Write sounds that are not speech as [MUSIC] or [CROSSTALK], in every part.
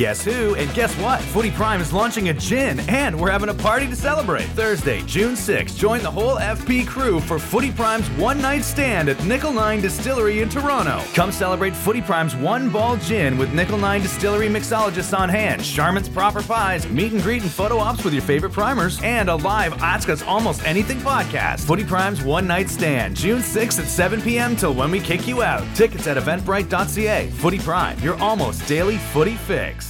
Guess who? And guess what? Footy Prime is launching a gin, and we're having a party to celebrate. Thursday, June 6th, join the whole FP crew for Footy Prime's one night stand at Nickel 9 Distillery in Toronto. Come celebrate Footy Prime's one ball gin with Nickel 9 Distillery mixologists on hand, Charmin's proper pies, meet and greet and photo ops with your favorite primers, and a live Ask Us Almost Anything podcast. Footy Prime's one night stand, June 6th at 7 p.m. till when we kick you out. Tickets at eventbrite.ca. Footy Prime, your almost daily footy fix.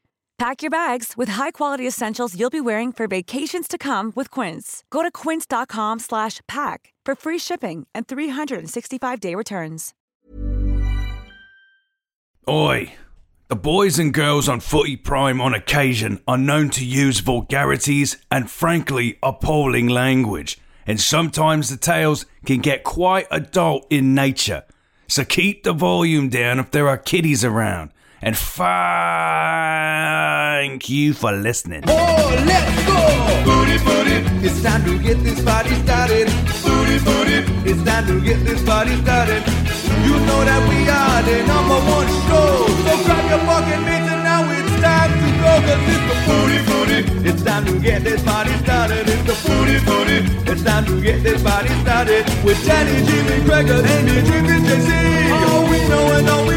Pack your bags with high-quality essentials you'll be wearing for vacations to come with Quince. Go to quince.com slash pack for free shipping and 365-day returns. Oi! The boys and girls on Footy Prime on occasion are known to use vulgarities and frankly appalling language, and sometimes the tales can get quite adult in nature. So keep the volume down if there are kiddies around, and thank you for listening. Oh, let's go! Booty, booty. It's time to get this party started. Booty, booty. It's time to get this party started. You know that we are the number one show. So grab your fucking mitts and now it's time to go. Cause it's the booty, booty. It's time to get this party started. It's the booty, booty. It's time to get this party started. With Danny, Jimmy, Gregor, Amy, Jimmy, JC. All oh, we know and all we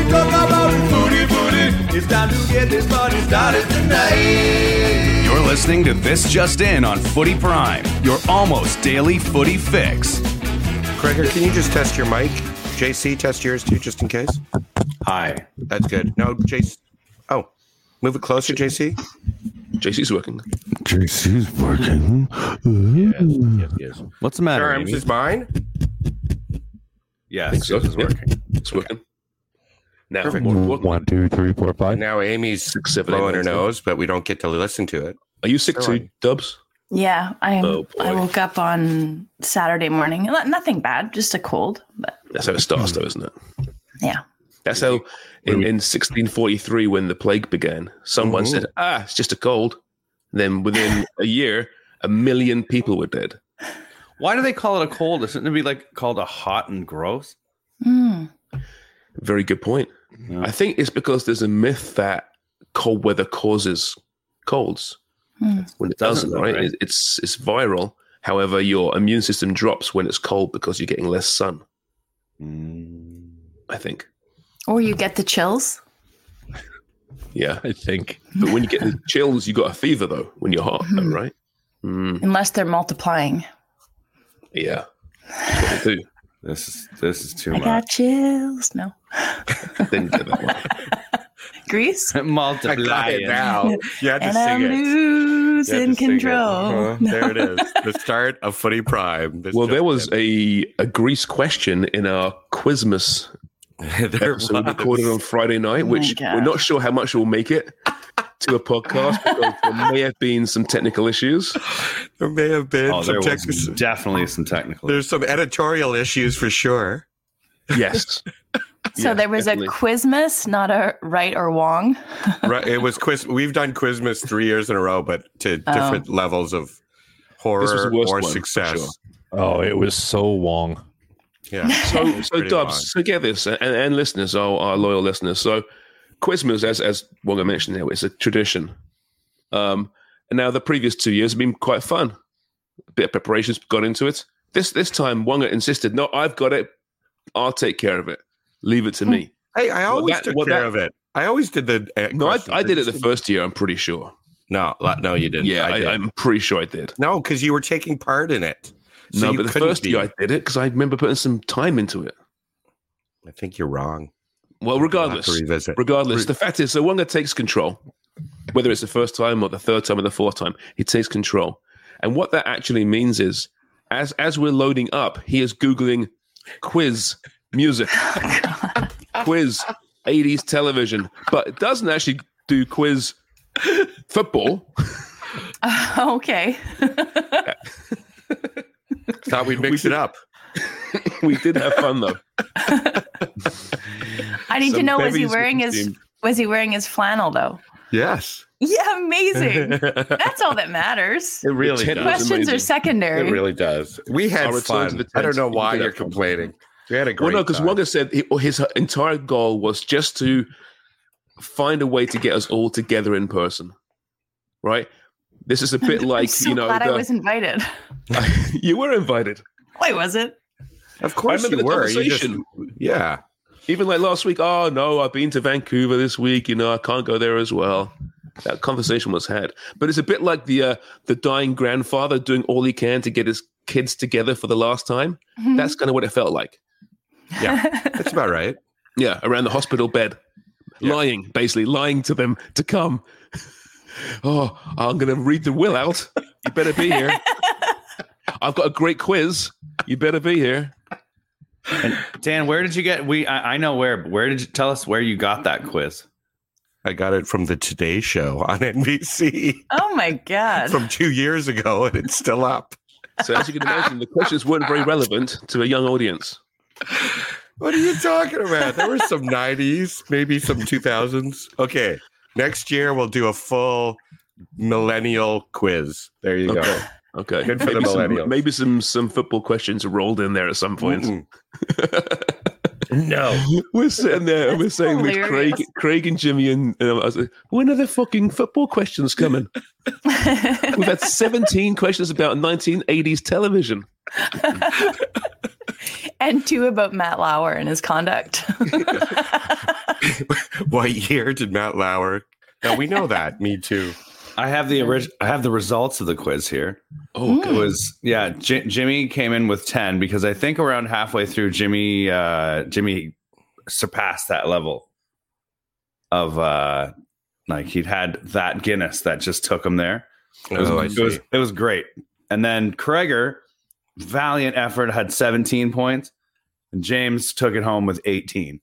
It's time to get this party started tonight. You're listening to This Just In on Footy Prime, your almost daily footy fix. Gregor, can you just test your mic? JC, test yours too, just in case. Hi. That's good. No, JC. Oh, move it closer, JC. JC's working. JC's working. Yes, yes. What's the matter? Arms Amy? is mine. Yes, I think so. this is Yeah. working. It's working. Now, Perfect. more important. One, two, three, four, five. Now Amy's Six, seven, eight, blowing her nine, ten. nose, but we don't get to listen to it. Are you sick Sorry. too, Dubs? Yeah, I am. Oh, I woke up on Saturday morning. Nothing bad, just a cold. But That's how it starts, though, isn't it? yeah, That's how in, in 1643, when the plague began, someone Mhm. said, ah, it's just a cold. then within [LAUGHS] a year, a million people were dead. Why do they call it a cold? Isn't it be like called a hot and gross? Mm. Very good point. I think it's because there's a myth that cold weather causes colds Mm. when it Doesn't, doesn't, right? right? It's it's viral. However, your immune system drops when it's cold because you're getting less sun. I think. or you get the chills. Yeah. I think. But when you get the chills, you got a fever though when you're hot, though, right? Mm, Unless they're multiplying. yeah. That's what they do. This is this is too much. I much. got chills. No. [LAUGHS] Didn't get that one. [LAUGHS] Grease. [LAUGHS] I got Multiplying. it now. You had to And sing I'm it. You had losing to sing it. control. Uh-huh. There it is. The start of Footy Prime. This Well, there was a, a Grease question in our Quizmas there episode was. recorded on Friday night, Oh which God. we're not sure how much it will make it to a podcast because there may have been some technical issues. There may have been Oh, some there was technical. definitely some technical. There's some editorial issues for sure. Yes. [LAUGHS] So Yeah, there was definitely. a Quizmas, not a right or wrong. [LAUGHS] right. It was quiz. We've done Quizmas three years in a row, but to Oh. different levels of horror or one, success. sure. Oh, it was so long. Yeah. So, so Dubs, long. so get this, and, and listeners, our, our loyal listeners. So, Quizmas, as as Wonga mentioned, now it's a tradition. Um, and now the previous two years have been quite fun. A bit of preparations got into it. This this time, Wonga insisted, "No, I've got it. I'll take care of it. Leave it to me." Hey, I always that- took well, care that- of it. I always did the. Uh, No, I. I did it the first year. I'm pretty sure. No, no, you didn't. Yeah, I. I'm pretty sure I did. no, because you were taking part in it. So no, but the first be. year I did it because I remember putting some time into it. I think you're wrong. Well, We'll regardless, revisit. regardless, Re- the fact is, so Wonga takes control, whether it's the first time or the third time or the fourth time, he takes control. And what that actually means is, as as we're loading up, he is googling quiz music, [LAUGHS] quiz 80s television, but it doesn't actually do quiz football. [LAUGHS] okay. [LAUGHS] Thought we'd mix it up. [LAUGHS] we did have fun though. [LAUGHS] I need to know was he wearing his consumed. was he wearing his flannel though? Yes. Yeah, amazing. [LAUGHS] That's all that matters. It really tent does. was Questions are secondary. It really does. We had I'll to fun. the I don't know why you're complaining. We had a great time. Well, no, because time. Wonga said he, his entire goal was just to find a way to get us all together in person. Right? This is a bit I'm like so you know. glad I was invited. you were invited. Wait, was it? Of course I remember you the were. You just, conversation. yeah. Even like last week. Oh no, I've been to Vancouver this week. You know, I can't go there as well. That conversation was had, but it's a bit like the uh, the dying grandfather doing all he can to get his kids together for the last time. Mm-hmm. That's kind of what it felt like. Yeah, that's about right. Yeah, around the hospital bed, lying, basically lying to them to come. [LAUGHS] Oh, I'm going to read the will out. You better be here. [LAUGHS] I've got a great quiz. You better be here. And Dan, where did you get? We I, I know where. Where did you tell us where you got that quiz? I got it from the Today Show on NBC Oh my god. from two years ago, and it's still up. So, as you can imagine, the questions weren't very relevant to a young audience. What are you talking about? There were some 90s, maybe some 2000s. Okay. Next year, we'll do a full millennial quiz. There you go. Okay. Okay. Good for the maybe some, millennials. maybe some some football questions rolled in there at some point. [LAUGHS] No. We're sitting there and we're That's saying with Craig. Craig and Jimmy, and, and I was like, when are the fucking football questions coming? [LAUGHS] We've had 17 questions about 1980s television. [LAUGHS] and two about Matt Lauer and his conduct. What year did Matt Lauer? Now we know that. Me too. I have the orig- I have the results of the quiz here. Oh, It was yeah. J- Jimmy came in with ten because I think around halfway through, Jimmy uh, Jimmy surpassed that level of uh, like he'd had that Guinness that just took him there. It was, Oh, I it was see. it was great. And then Kreger, valiant effort, had seventeen points, and James took it home with eighteen.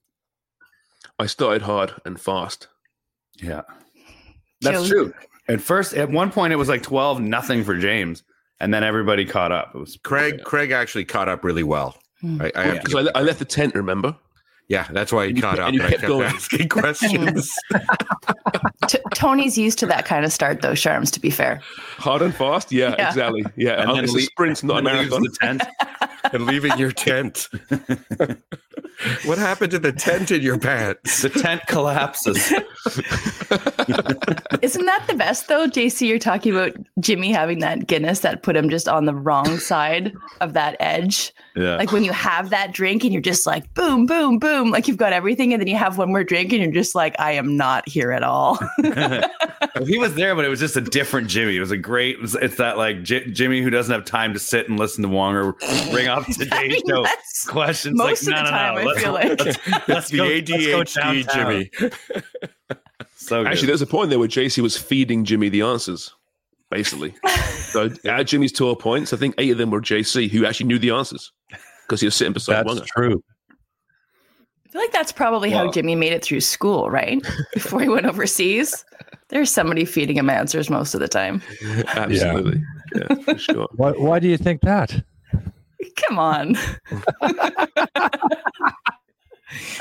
I started hard and fast. Yeah, that's Joe- true. At first, at one point, it was like twelve nothing for James, and then everybody caught up. It was Craig Craig actually caught up really well. Hmm. I, I have to Because I, I left the tent, remember? Yeah, that's why he caught up. and you and I kept kept going. asking [LAUGHS] questions. [LAUGHS] T- Tony's used to that kind of start, though. Sharms, to be fair. Hard and fast? Yeah, Yeah. exactly. Yeah, And and then it's a le- not a and marathon. the tent. [LAUGHS] and leaving your tent. [LAUGHS] what happened to the tent in your pants? the tent collapses. [LAUGHS] Isn't that the best, though, JC? You're talking about Jimmy having that Guinness that put him just on the wrong side of that edge. Yeah. Like when you have that drink and you're just like, boom, boom, boom, like you've got everything. And then you have one more drink and you're just like, I am not here at all. [LAUGHS] Well, he was there, but it was just a different Jimmy. It was a great. It's, it's that like J- Jimmy who doesn't have time to sit and listen to Wonger bring up today's I mean, show that's questions. most like, of no, the no, time, no. I Let's, feel like. [LAUGHS] let's, let's the go, let's go ADHD. Jimmy. [LAUGHS] So good. Actually, there's a point there where JC was feeding Jimmy the answers, basically. [LAUGHS] so out of Jimmy's 12 points, I think eight of them were JC who actually knew the answers because he was sitting beside That's Wonga. true. I feel like that's probably how Jimmy made it through school, right? Before he went overseas. There's somebody feeding him answers most of the time. Absolutely. Yeah, for sure. Why, why do you think that? [LAUGHS] Come on. [LAUGHS]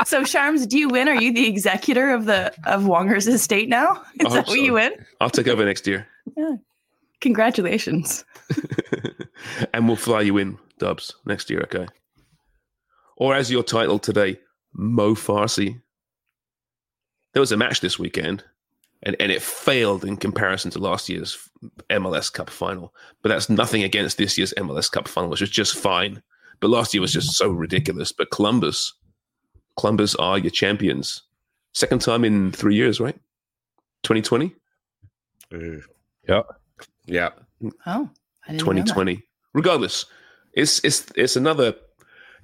so Sharms, do you win? Are you the executor of the of Wonger's estate now? Is that hope what so. you win? I'll take over next year Yeah. Congratulations. [LAUGHS] and we'll fly you in, Dubs, next year, okay? Or as your title today, Mo Farsi. There was a match this weekend, and, and it failed in comparison to last year's MLS Cup final. But that's nothing against this year's MLS Cup final, which was just fine. But last year was just so ridiculous. But Columbus, Columbus are your champions. Second time in three years, right? 2020? Uh, Yeah. yeah. Oh, I didn't know that. 2020. Regardless, it's it's it's another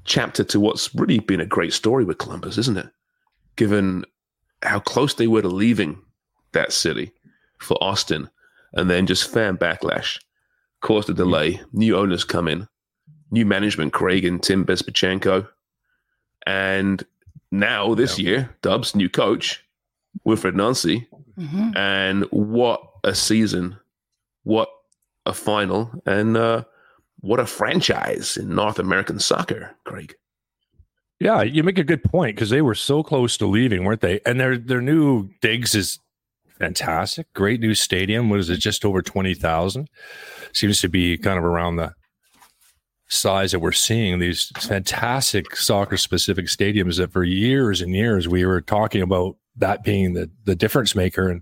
chapter to what's really been a great story with Columbus, isn't it? Given how close they were to leaving that city for Austin, and then just fan backlash caused a delay. New owners come in, new management, Craig and Tim Bezbatchenko, and now this year, Dubs new coach, Wilfried Nancy, Mhm. and what a season, what a final, and uh, what a franchise in North American soccer, Craig. Yeah, you make a good point because they were so close to leaving, weren't they? And their their new digs is fantastic. Great new stadium. What is it? Just over twenty thousand. Seems to be kind of around the size that we're seeing these fantastic soccer specific stadiums that for years and years we were talking about that being the the difference maker and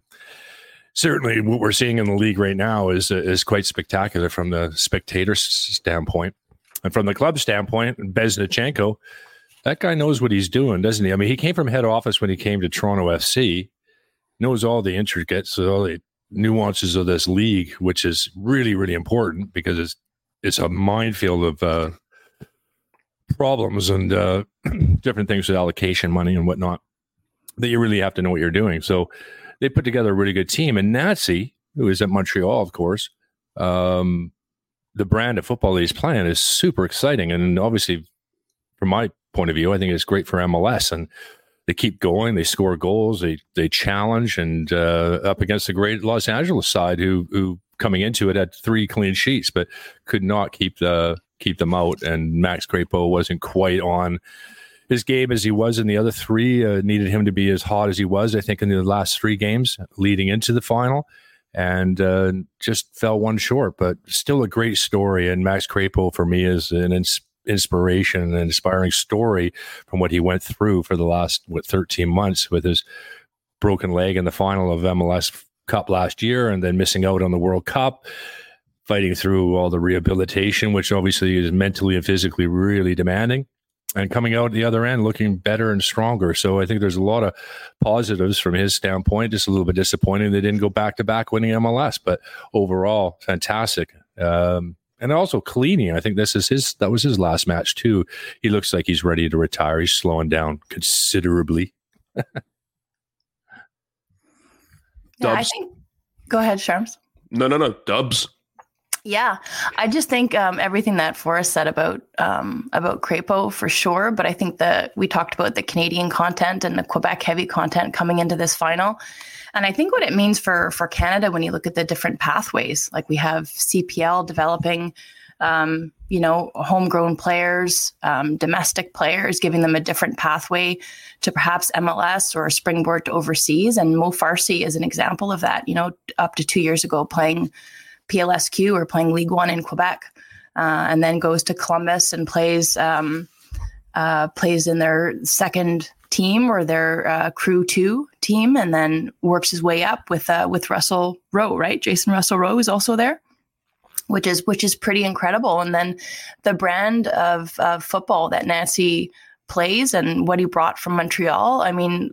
certainly what we're seeing in the league right now is is quite spectacular from the spectator standpoint and from the club standpoint Bezbatchenko that guy knows what he's doing doesn't he I mean he came from head office when he came to Toronto FC knows all the intricates all the nuances of this league which is really really important because it's it's a minefield of uh, problems and uh, [CLEARS THROAT] different things with allocation money and whatnot that you really have to know what you're doing. So they put together a really good team. And Nancy, who is at Montreal, of course, um, the brand of football that he's playing is super exciting. And obviously, from my point of view, I think it's great for MLS. And they keep going. They score goals. They they challenge and uh, up against the great Los Angeles side, who who coming into it had three clean sheets, but could not keep the keep them out. And Max Crepeau wasn't quite on his game as he was in the other three. Uh, needed him to be as hot as he was, I think, in the last three games leading into the final, and uh, just fell one short. But still a great story. And Max Crepeau for me is an ins- inspiration and an inspiring story from what he went through for the last what 13 months with his broken leg in the final of MLS Cup last year, and then missing out on the World Cup. Fighting through all the rehabilitation, which obviously is mentally and physically really demanding and coming out the other end looking better and stronger. So I think there's a lot of positives from his standpoint. Just a little bit disappointing they didn't go back to back winning MLS, but overall fantastic. Um, and also Chiellini, I think this is his. That was his last match too. He looks like he's ready to retire. He's slowing down considerably. [LAUGHS] Yeah, I think. Go ahead, Sharms. No, no, no, Dubs. Yeah, I just think um, everything that Forrest said about um, about Crepeau for sure. But I think that we talked about the Canadian content and the Quebec heavy content coming into this final, and I think what it means for for Canada when you look at the different pathways, like we have CPL developing, um, you know, homegrown players, um, domestic players, giving them a different pathway to perhaps MLS or springboard to overseas. And Mo Farsi is an example of that. You know, up to two years ago, playing PLSQ or playing League One in Quebec, uh, and then goes to Columbus and plays um, uh, plays in their second team or their uh, Crew Two team, and then works his way up with uh, with Russell Rowe. Right, Jacen Russell Rowe is also there. Which is which is pretty incredible, and then the brand of, of football that Nancy plays and what he brought from Montreal. I mean,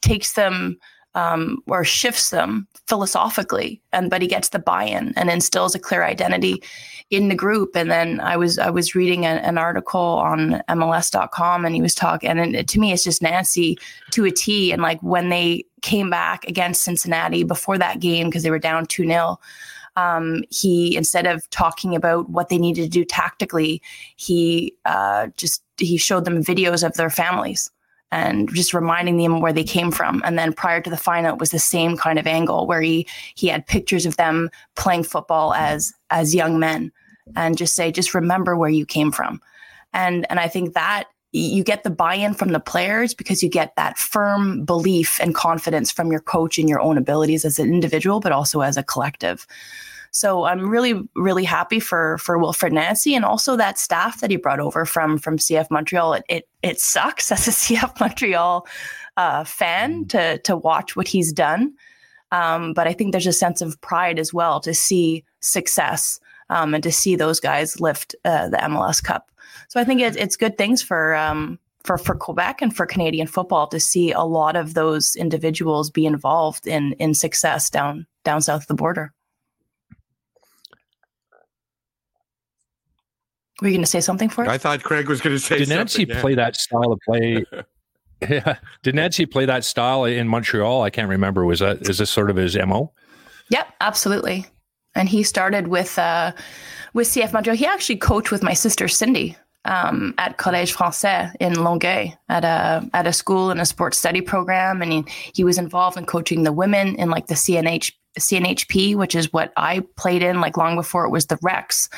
takes them um, or shifts them philosophically, and but he gets the buy-in and instills a clear identity in the group. And then I was I was reading a, an article on MLS.com, and he was talking, and it, to me, it's just Nancy to a T. And like when they came back against Cincinnati before that game because they were down two 0 um, he instead of talking about what they needed to do tactically, he uh, just he showed them videos of their families and just reminding them where they came from. And then prior to the final, it was the same kind of angle where he he had pictures of them playing football as as young men, and just say, just remember where you came from. And and I think that you get the buy-in from the players because you get that firm belief and confidence from your coach in your own abilities as an individual, but also as a collective. So I'm really, really happy for for Wilfried Nancy and also that staff that he brought over from from CF Montreal. It it, it sucks [LAUGHS] as a CF Montreal uh, fan to to watch what he's done, um, but I think there's a sense of pride as well to see success um, and to see those guys lift uh, the MLS Cup. So I think it, it's good things for. Um, for, for Quebec and for Canadian football to see a lot of those individuals be involved in in success down down south of the border. Were you going to say something for it? I thought Craig was going to say Did Nancy something. yeah. play that style of play? [LAUGHS] yeah. Did Nancy play that style in Montreal? I can't remember. Was that is this sort of his mo? Yep, absolutely. And he started with uh, with CF Montreal. He actually coached with my sister Cindy um, at Collège Français in Longueuil at a at a school in a sports study program, and he, he was involved in coaching the women in like the CNH CNHP, which is what I played in like long before it was the Rex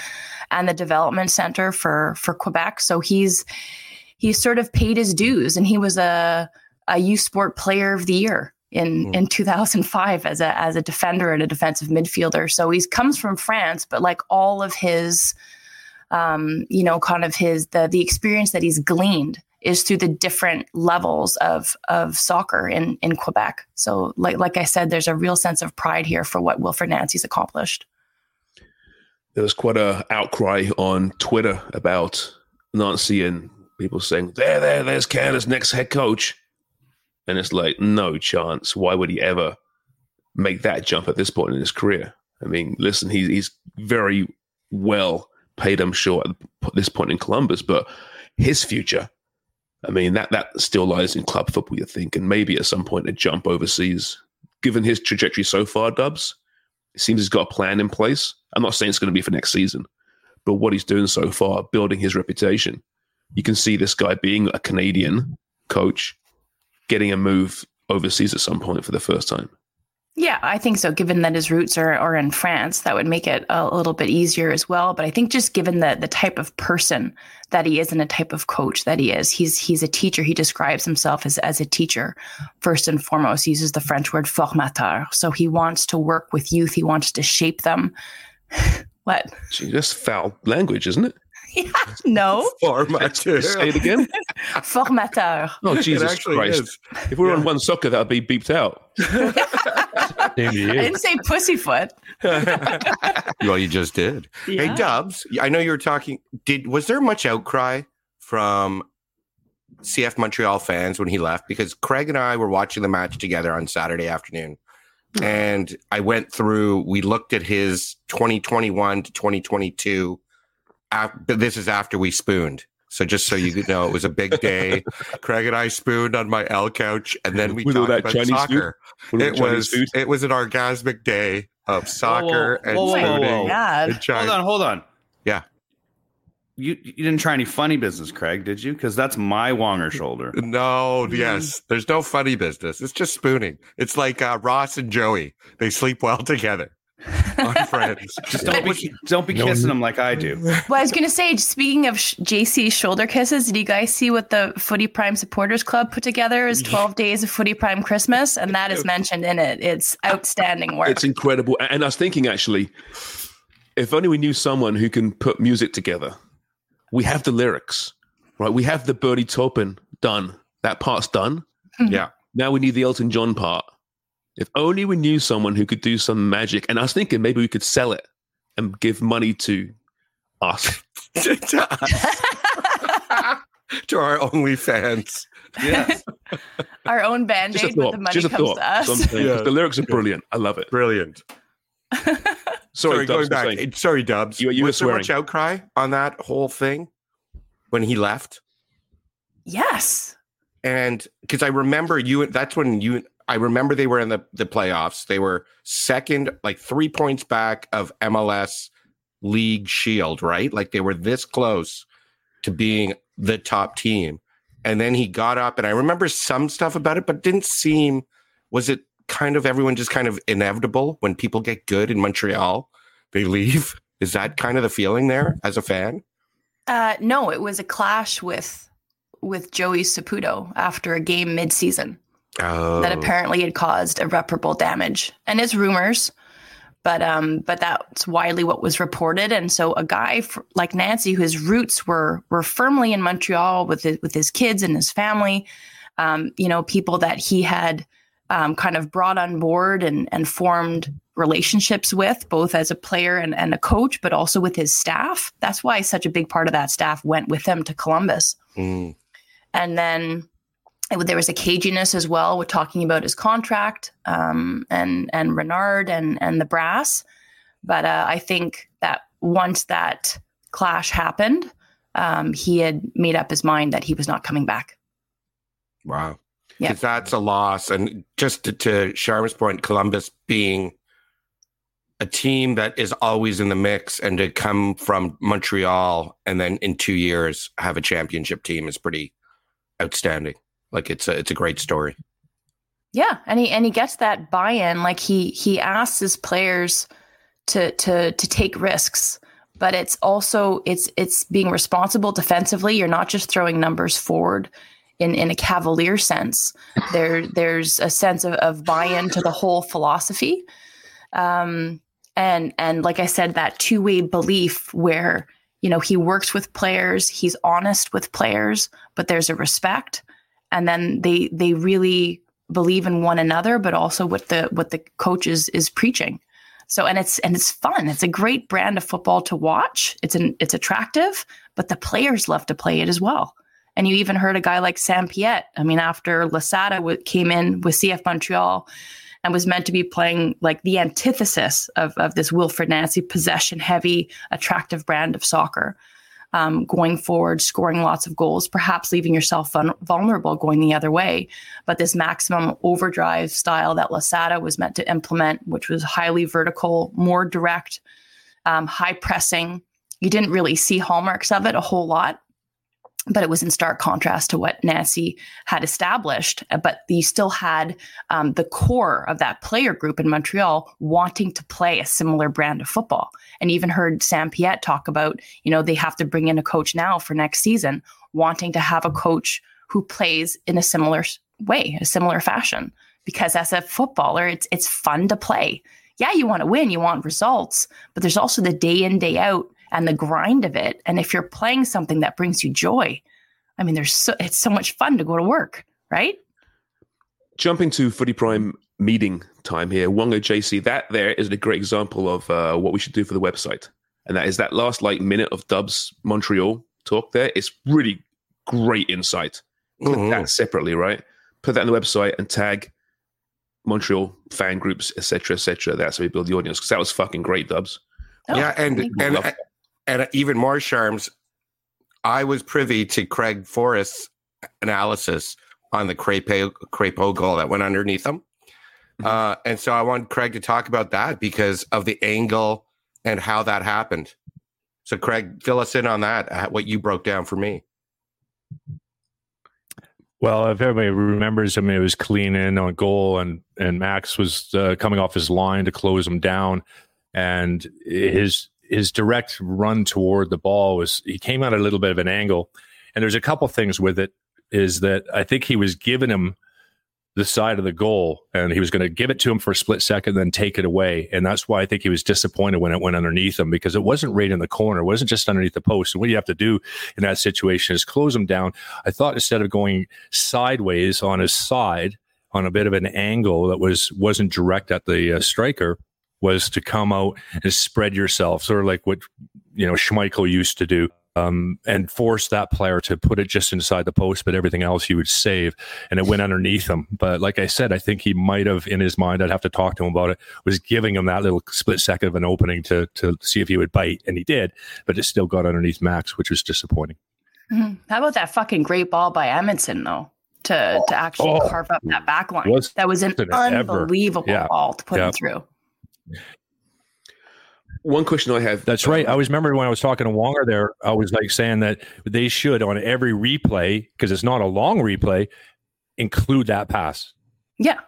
and the development center for for Quebec. So he's he's sort of paid his dues, and he was a a sport player of the year in Mm. in 2005 as a as a defender and a defensive midfielder. So he comes from France, but like all of his um, you know, kind of his the the experience that he's gleaned is through the different levels of of soccer in in Quebec. So like like I said, there's a real sense of pride here for what Wilfried Nancy's accomplished. There was quite a outcry on Twitter about Nancy and people saying, "There, there, there's Canada's next head coach," and it's like, no chance. Why would he ever make that jump at this point in his career? I mean, listen, he's he's very well paid, I'm sure, at this point in Columbus, but his future. I mean, that that still lies in club football, you think, and maybe at some point a jump overseas. Given his trajectory so far, Dubs, it seems he's got a plan in place. I'm not saying it's going to be for next season, but what he's doing so far, building his reputation, you can see this guy being a Canadian coach, getting a move overseas at some point for the first time. Yeah, I think so. Given that his roots are, are in France, that would make it a little bit easier as well. But I think just given the the type of person that he is and the type of coach that he is, he's he's a teacher. He describes himself as as a teacher first and foremost. He uses the French word formateur. So he wants to work with youth. He wants to shape them. [LAUGHS] what? Gee, that's foul language, isn't it? [LAUGHS] No, Formateur. Say it again. [LAUGHS] formateur. Oh, Jesus Christ. is. If we were on OneSoccer, that would be beeped out. [LAUGHS] Same to I didn't say pussyfoot. Well, you just did. Yeah. Hey, Dubs, I know you were talking. Did was there much outcry from CF Montreal fans when he left? Because Craig and I were watching the match together on Saturday afternoon, hmm. and I went through. We looked at his 2021 to 2022. Af- But this is after we spooned. So just so you know, it was a big day. [LAUGHS] Craig and I spooned on my L couch, and then we With talked that about Chinese soccer. With all It Chinese was food? it was an orgasmic day of soccer and whoa, whoa, whoa, spooning. whoa. God. and Hold on, hold on. Yeah. You you didn't try any funny business, Craig, did you? Because that's my Wonger shoulder. [LAUGHS] No, yes. There's no funny business. It's just spooning. It's like uh, Ross and Joey. They sleep well [LAUGHS] together on Friends. [LAUGHS] Just don't be don't be kissing them like I do. Well, I was going to say, speaking of sh- JC shoulder kisses, did you guys see what the Footy Prime Supporters Club put together as 12 Days of Footy Prime Christmas? And that is mentioned in it. It's outstanding work. It's incredible. And I was thinking, actually, if only we knew someone who can put music together. We have the lyrics, right? We have the Bernie Taupin done. That part's done. Yeah. Now we need the Elton John part. If only we knew someone who could do some magic. And I was thinking maybe we could sell it and give money to us. to us. [LAUGHS] [LAUGHS] to our OnlyFans. Yes. [LAUGHS] Our own band aid, but the money Just a comes thought. to us. So I'm saying, 'cause Yeah. The lyrics are brilliant. I love it. Brilliant. Sorry, Sorry, Dubs, going you're back. saying. Sorry, Dubs. You- you were Was there swearing. much outcry on that whole thing when he left? yes. And because I remember you, that's when you, I remember they were in the, the playoffs. They were second, like three points back of MLS League Shield, right? Like they were this close to being the top team. And then he got up, and I remember some stuff about it, but didn't seem, was it kind of everyone just kind of inevitable when people get good in Montreal? They leave. [LAUGHS] Is that kind of the feeling there as a fan? Uh, no, it was a clash with with Joey Saputo after a game mid-season Oh, that apparently had caused irreparable damage. And it's rumors, but um, but that's widely what was reported. And so a guy f- like Nancy, whose roots were were firmly in Montreal with his, with his kids and his family, um, you know, people that he had um, kind of brought on board and and formed relationships with, both as a player and, and a coach, but also with his staff. That's why such a big part of that staff went with him to Columbus. Mm. And then it, there was a caginess as well with talking about his contract um, and and Renard and and the brass. But uh, I think that once that clash happened, um, he had made up his mind that he was not coming back. Wow. Yeah. That's a loss. And just to, to Sharma's point, Columbus being a team that is always in the mix and to come from Montreal and then in two years have a championship team is pretty outstanding. Like it's a it's a great story. Yeah, and he and he gets that buy-in. Like he he asks his players to to to take risks, but it's also it's it's being responsible defensively. You're not just throwing numbers forward in in a cavalier sense. There there's a sense of, of buy-in to the whole philosophy. Um, and and like I said, that two-way belief where you know he works with players, he's honest with players, but there's a respect, and then they they really believe in one another, but also what the what the coach is is preaching. So and it's and it's fun. It's a great brand of football to watch. It's an it's attractive, but the players love to play it as well. And you even heard a guy like Sam Piette. I mean, after Losada w- came in with CF Montreal and was meant to be playing like the antithesis of, of this Wilfried Nancy possession heavy, attractive brand of soccer um, going forward, scoring lots of goals, perhaps leaving yourself vul- vulnerable going the other way. But this maximum overdrive style that Losada was meant to implement, which was highly vertical, more direct, um, high pressing, you didn't really see hallmarks of it a whole lot. But it was in stark contrast to what Nancy had established. But you still had um, the core of that player group in Montreal wanting to play a similar brand of football and even heard Sam Piette talk about, you know, they have to bring in a coach now for next season, wanting to have a coach who plays in a similar way, a similar fashion. Because as a footballer, it's it's fun to play. Yeah, you want to win, you want results, but there's also the day in, day out and the grind of it. And if you're playing something that brings you joy, I mean, there's so, it's so much fun to go to work, right? Jumping to Footy Prime meeting time here, Wongo JC, that there is a great example of uh, what we should do for the website. And that is that last like minute of Dubs Montreal talk there. It's really great insight. Put Mhm. that separately, right? Put that on the website and tag Montreal fan groups, etc., etc. That's how we build the audience. Because that was fucking great, Dubs. Oh, yeah, and thank and Love that. And even more Sharms. I was privy to Craig Forrest's analysis on the Crepe Crepeau goal that went underneath him, Mhm. uh, and so I want Craig to talk about that because of the angle and how that happened. So, Craig, fill us in on that. uh, What you broke down for me. Well, if everybody remembers, I mean, it was clean in on goal, and and Max was uh, coming off his line to close him down, and his his direct run toward the ball was he came out a little bit of an angle, and there's a couple things with it is that I think he was giving him the side of the goal, and he was going to give it to him for a split second, then take it away, and that's why I think he was disappointed when it went underneath him because it wasn't right in the corner, it wasn't just underneath the post. And what you have to do in that situation is close him down. I thought instead of going sideways on his side on a bit of an angle that was wasn't direct at the uh, striker was to come out and spread yourself, sort of like what you know Schmeichel used to do, um, and force that player to put it just inside the post, but everything else he would save, and it went underneath him. But like I said, I think he might have in his mind. I'd have to talk to him about it. Was giving him that little split second of an opening to to see if he would bite, and he did, but it still got underneath Max, which was disappointing. Mhm. How about that fucking great ball by Edmondson though? To to actually Oh. carve up that back line. That was an ever? unbelievable Yeah. ball to put Yeah. him through. One question I have. That's right. I was remember when I was talking to Wonger there, I was like saying that they should on every replay, because it's not a long replay, include that pass. Yeah.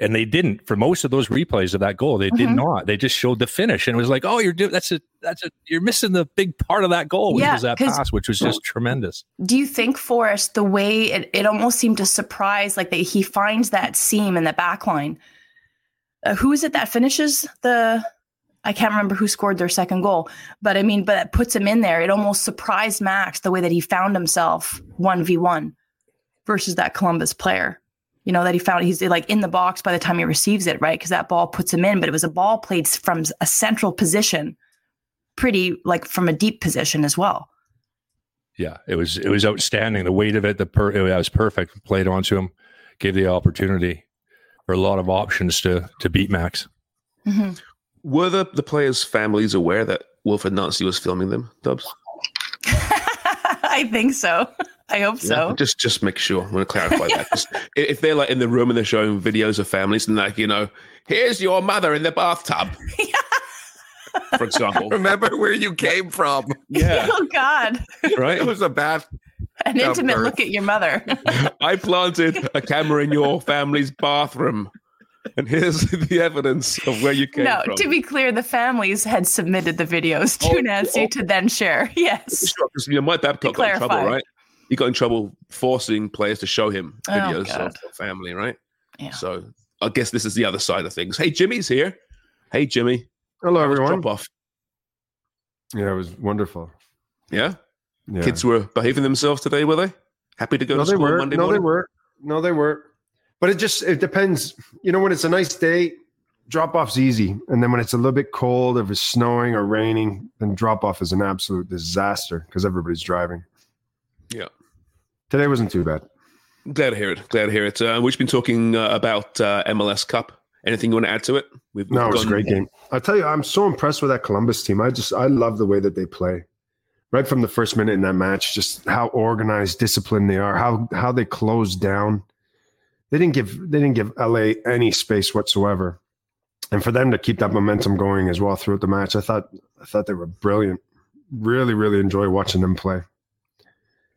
And they didn't for most of those replays of that goal. They did Mhm. not. They just showed the finish, and it was like, "Oh, you're doing that's a that's a you're missing the big part of that goal, which Yeah, was that pass, which was just tremendous." Do you think Forrest, the way it, it almost seemed to surprise, like that he finds that seam in the back line? Uh, who is it that finishes the? I can't remember who scored their second goal, but I mean, but it puts him in there. It almost surprised Max the way that he found himself one v one versus that Columbus player. You know that he found he's like in the box by the time he receives it, right? Because that ball puts him in, but it was a ball played from a central position, pretty like from a deep position as well. Yeah, it was it was outstanding. The weight of it, the per, it was perfect. Played onto him, gave the opportunity for a lot of options to to beat Max. Mhm. Were the, the players' families aware that Wilfried Nancy was filming them, Dubs? [LAUGHS] I think so. I hope so. Yeah, just just make sure. I want to clarify that. [LAUGHS] If they're like in the room and they're showing videos of families and like, you know, here's your mother in the bathtub. [LAUGHS] For example. Remember where you came from. Yeah. oh God. Right? It was a bath. [LAUGHS] An Of intimate birth. look at your mother. [LAUGHS] I planted a camera in your family's bathroom. And here's [LAUGHS] the evidence of where you came no, from. to be clear, the families had submitted the videos to Oh, Nancy oh. to then share. Yes. Sure, 'cause, you know, Mike Babcock To got in trouble, right? He got in trouble forcing players to show him Oh, videos God. of their family, right? Yeah. So I guess this is the other side of things. Hey, Jimmy's here. Hey, Jimmy. Hello, everyone. Drop off. Yeah, it was wonderful. Yeah? Yeah. Kids were behaving themselves today, were they? Happy to go no, to school were. Monday no, morning? they were. No, they weren't. But it just it depends. You know, when it's a nice day, drop off's easy, and then when it's a little bit cold, if it's snowing or raining, then drop off is an absolute disaster because everybody's driving. Yeah. Today wasn't too bad. Glad to hear it. Glad to hear it. Uh, we've been talking uh, about uh, MLS Cup. Anything you want to add to it? We've, No, we've it was a great game. I tell you, I'm so impressed with that Columbus team. I just I love the way that they play. Right from the first minute in that match, just how organized, disciplined they are, how how they closed down. They didn't give they didn't give LA any space whatsoever. And for them to keep that momentum going as well throughout the match, I thought I thought they were brilliant. Really, really enjoy watching them play.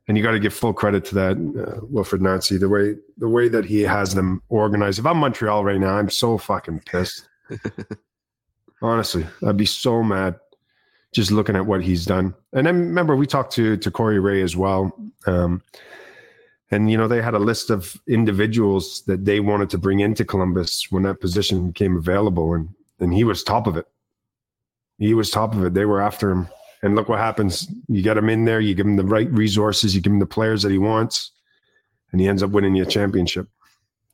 And you got to give full credit to that uh, Wilfried Nancy, the way the way that he has them organized. If I'm Montreal right now, I'm so fucking pissed. [LAUGHS] Honestly, I'd be so mad just looking at what he's done. And then remember, we talked to to Corey Ray as well, um, and you know they had a list of individuals that they wanted to bring into Columbus when that position became available, and and he was top of it. He was top of it. They were after him, and look what happens. You get him in there, you give him the right resources, you give him the players that he wants, and he ends up winning you a championship.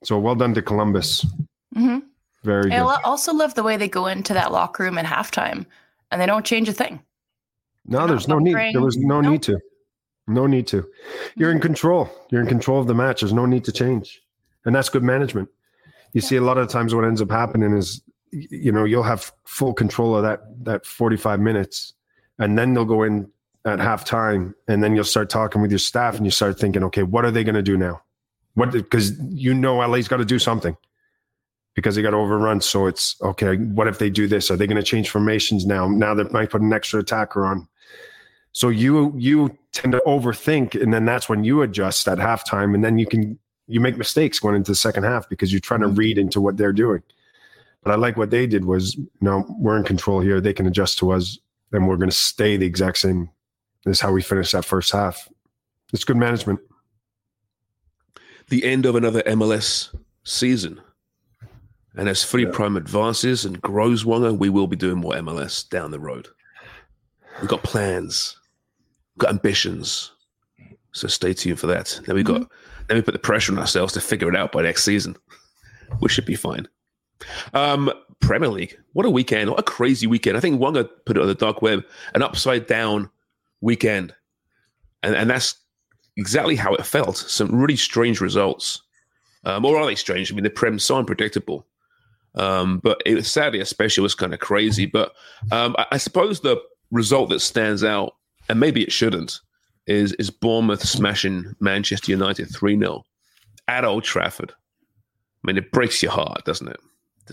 So well done to Columbus. hmm Very I good. also love the way they go into that locker room at halftime and they don't change a thing. No, there's no need. There was no need to. No need to. You're in mm-hmm. control. You're in control of the match. There's no need to change. And that's good management. You see a lot of times what ends up happening is you know, you'll have full control of that that 45 minutes and then they'll go in at halftime and then you'll start talking with your staff and you start thinking, okay, what are they going to do now? What because you know LA's got to do something because they got overrun. So it's okay. What if they do this? Are they going to change formations now? Now they might put an extra attacker on. So you you tend to overthink, and then that's when you adjust at halftime, and then you can you make mistakes going into the second half because you're trying to mm-hmm. read into what they're doing. But I like what they did was, you no, we're in control here. They can adjust to us, and we're going to stay the exact same. This is how we finish that first half. It's good management. the end of another MLS season. And as Free Prime advances and grows, Wonga, we will be doing more MLS down the road. We've got plans, we've got ambitions. So stay tuned for that. Then we got then we put the pressure on ourselves to figure it out by next season. We should be fine. Um, Premier League. What a weekend. What a crazy weekend. I think Wonga put it on the dark web, an upside down weekend. And and that's exactly how it felt. Some really strange results. Um, or are they strange? I mean, the Prem's so unpredictable. Um, but it was sadly, especially, was kind of crazy. But um, I, I suppose the result that stands out, and maybe it shouldn't, is is Bournemouth smashing Manchester United 3 0 at Old Trafford. I mean, it breaks your heart, doesn't it?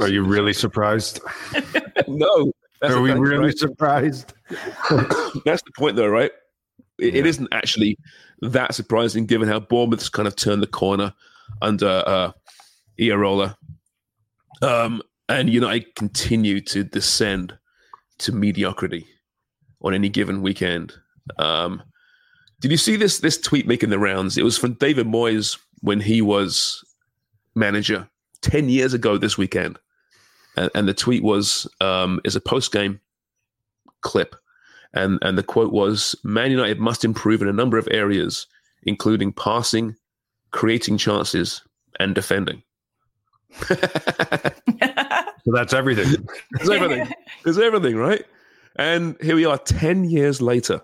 Are you really surprised? [LAUGHS] no. Are we really right? surprised? [COUGHS] That's the point, though, right? It, it isn't actually that surprising given how Bournemouth's kind of turned the corner under uh, Iraola. Um, and United continue to descend to mediocrity on any given weekend. Um, did you see this this tweet making the rounds? It was from David Moyes when he was manager ten years ago this weekend, and, and the tweet was um, is a post game clip, and and the quote was Man United must improve in a number of areas, including passing, creating chances, and defending. [LAUGHS] So that's everything. There's everything. [LAUGHS] There's everything, right? And here we are, ten years later,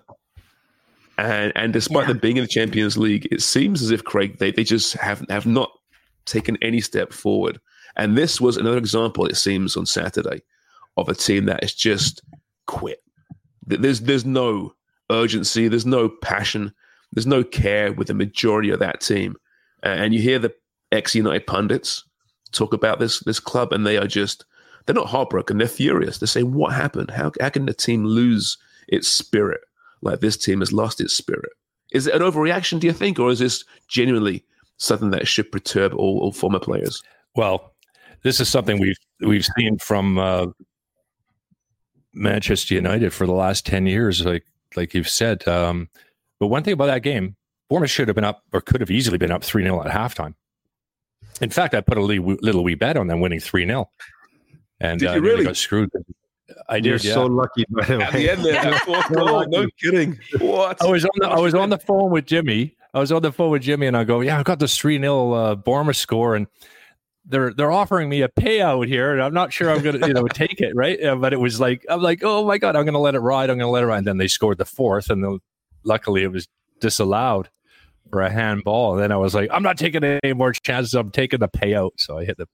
and and despite them being in the Champions League, it seems as if Craig they they just have have not taken any step forward. And this was another example, it seems, on Saturday, of a team that has just quit. There's there's no urgency. There's no passion. There's no care with the majority of that team. And you hear the ex United pundits talk about this this club, and they are just they're not heartbroken. They're furious. They're saying, "What happened? How, how can the team lose its spirit like this team has lost its spirit?" Is it an overreaction, do you think, or is this genuinely something that should perturb all, all former players? Well, this is something we've we've seen from uh, Manchester United for the last ten years, like like you've said. Um, but one thing about that game, Bournemouth should have been up, or could have easily been up three 0 at halftime. In fact, I put a little, little wee bet on them winning three 0 and Did uh, you really? got screwed. I You're did. Yeah. so lucky. By the At the end there, the fourth goal, no kidding. What? I was on the I was on the phone with Jimmy. I was on the phone with Jimmy, and I go, "Yeah, I got this three 0 uh, Bournemouth score, and they're they're offering me a payout here, and I'm not sure I'm gonna you know take it, right? Yeah, but it was like I'm like, oh my god, I'm gonna let it ride. I'm gonna let it ride. And then they scored the fourth, and the, luckily it was disallowed for a handball. And then I was like, I'm not taking any more chances. I'm taking the payout. So I hit the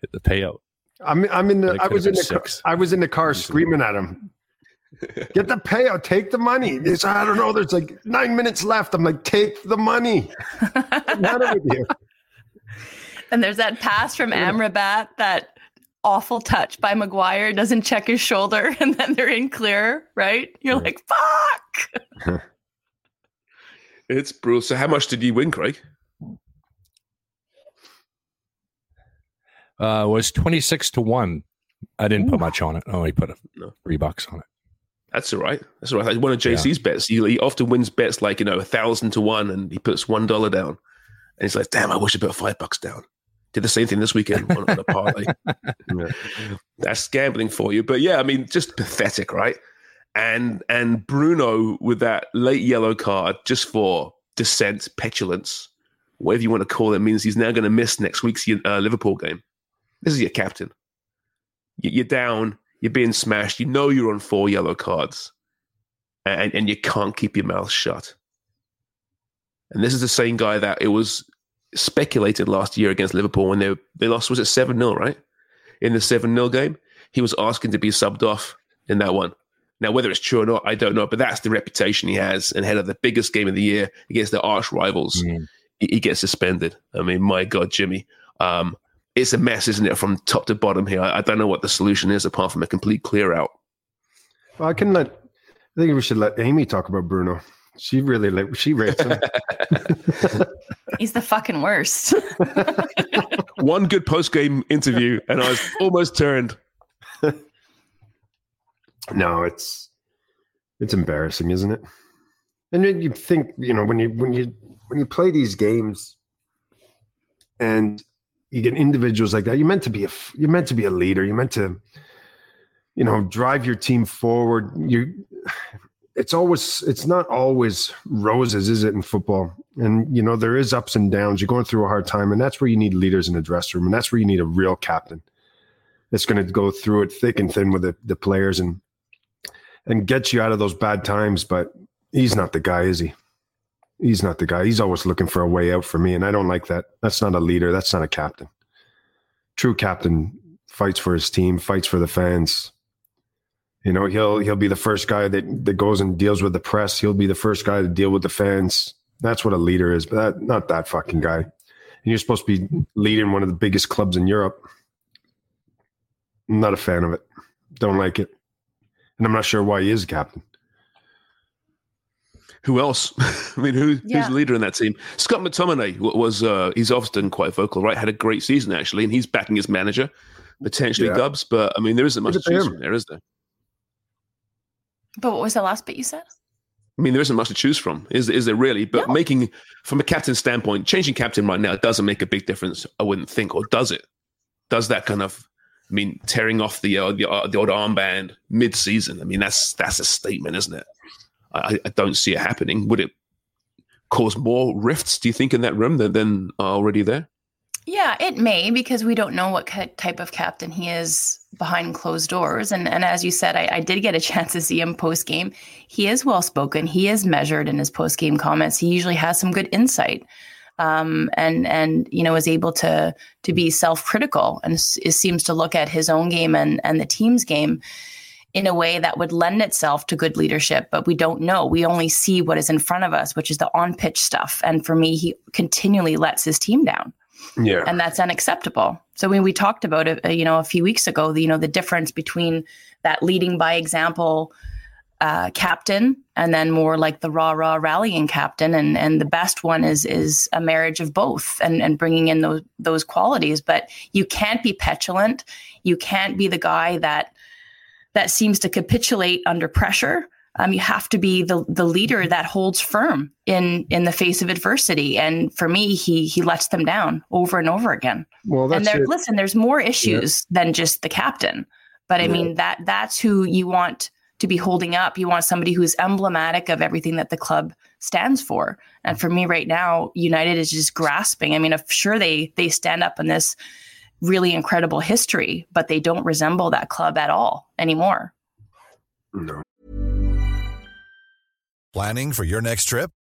hit the payout. I'm I'm in the I was in the been car, six. I was in the car screaming at him. [LAUGHS] Get the payout, take the money. It's, I don't know. There's like nine minutes left. I'm like, take the money. What's the matter with you? And there's that pass from Amrabat, that awful touch by Maguire, doesn't check his shoulder, [LAUGHS] and then they're in clear, right? You're like, fuck. [LAUGHS] It's brutal. So, how much did you win, Craig? Uh, it was 26 to one. I didn't put much on it. I only put a, No. three bucks on it. That's all right. That's all right. One of JC's bets. He, he often wins bets like you know a thousand to one, and he puts one dollar down, and he's like, "Damn, I wish I put five bucks down." Did the same thing this weekend on, on a [LAUGHS] parlay. That's gambling for you. But yeah, I mean, just pathetic, right? And and Bruno with that late yellow card just for dissent, petulance, whatever you want to call it, means he's now going to miss next week's uh, Liverpool game. This is your captain. You- You're down. You're being smashed. You know you're on four yellow cards, and and you can't keep your mouth shut. And this is the same guy that it was speculated last year against Liverpool when they they lost. Was it seven 0 right? In the seven 0 game, he was asking to be subbed off in that one. Now, whether it's true or not, I don't know. But that's the reputation he has, and ahead of the biggest game of the year against the arch rivals, he, he gets suspended. I mean, my God, Jimmy. Um, it's a mess, isn't it, from top to bottom here? I, I don't know what the solution is apart from a complete clear out. Well, I can let. I think we should let Amy talk about Bruno. She really like she rates him. [LAUGHS] He's the fucking worst. One good post game interview, and I was almost turned. [LAUGHS] no, it's it's embarrassing, isn't it? And then you think, you know, when you when you when you play these games, and you get individuals like that, you're meant to be a you're meant to be a leader. You're meant to, you know, drive your team forward. You, it's always it's not always roses, is it in football? And you know there is ups and downs. You're going through a hard time, and that's where you need leaders in the dressing room, and that's where you need a real captain that's going to go through it thick and thin with the, the players and and get you out of those bad times. But he's not the guy, is he? He's not the guy. He's always looking for a way out for me, and I don't like that. That's not a leader. That's not a captain. True captain fights for his team, fights for the fans. You know, he'll he'll be the first guy that that goes and deals with the press. He'll be the first guy to deal with the fans. That's what a leader is, but that, not that fucking guy. And you're supposed to be leading one of the biggest clubs in Europe. I'm not a fan of it. Don't like it. And I'm not sure why he is captain. Who else? [LAUGHS] I mean, who, Yeah. who's the leader in that team? Scott McTominay was, uh, he's often quite vocal, right? Had a great season, actually, and he's backing his manager, potentially Yeah. Dubs. But I mean, there isn't much to choose from there, is there? but what was the last bit you said? I mean, there isn't much to choose from, is is there really? But No. making, from a captain standpoint, changing captain right now doesn't make a big difference, I wouldn't think, or does it? Does that kind of, I mean, tearing off the uh, the, uh, the odd armband mid season? I mean, that's that's a statement, isn't it? I, I don't see it happening. Would it cause more rifts? Do you think in that room than than are already there? Yeah, it may because we don't know what type of captain he is behind closed doors. And and as you said, I, I did get a [LAUGHS] chance to see him post game. He is well spoken. He is measured in his post game comments. He usually has some good insight, um, and and you know is able to to be self critical and s- seems to look at his own game and and the team's game in a way that would lend itself to good leadership, but we don't know. We only see what is in front of us, which is the on pitch stuff. And for me, he continually lets his team down. Yeah. And that's unacceptable. So when we talked about it, uh, you know, a few weeks ago, you know, the difference between that leading by example uh, captain and then more like the rah rah rallying captain. And and the best one is is a marriage of both and and bringing in those those qualities. But you can't be petulant. You can't be the guy that that seems to capitulate under pressure. Um, you have to be the the leader that holds firm in in the face of adversity. And for me he he lets them down over and over again. Well, and that's there it. listen there's more issues than just the captain. But i Yeah. mean that that's who you want to be holding up you want somebody who's emblematic of everything that the club stands for and for me right now united is just grasping i mean if sure they they stand up in this really incredible history but they don't resemble that club at all anymore No. Planning for your next trip?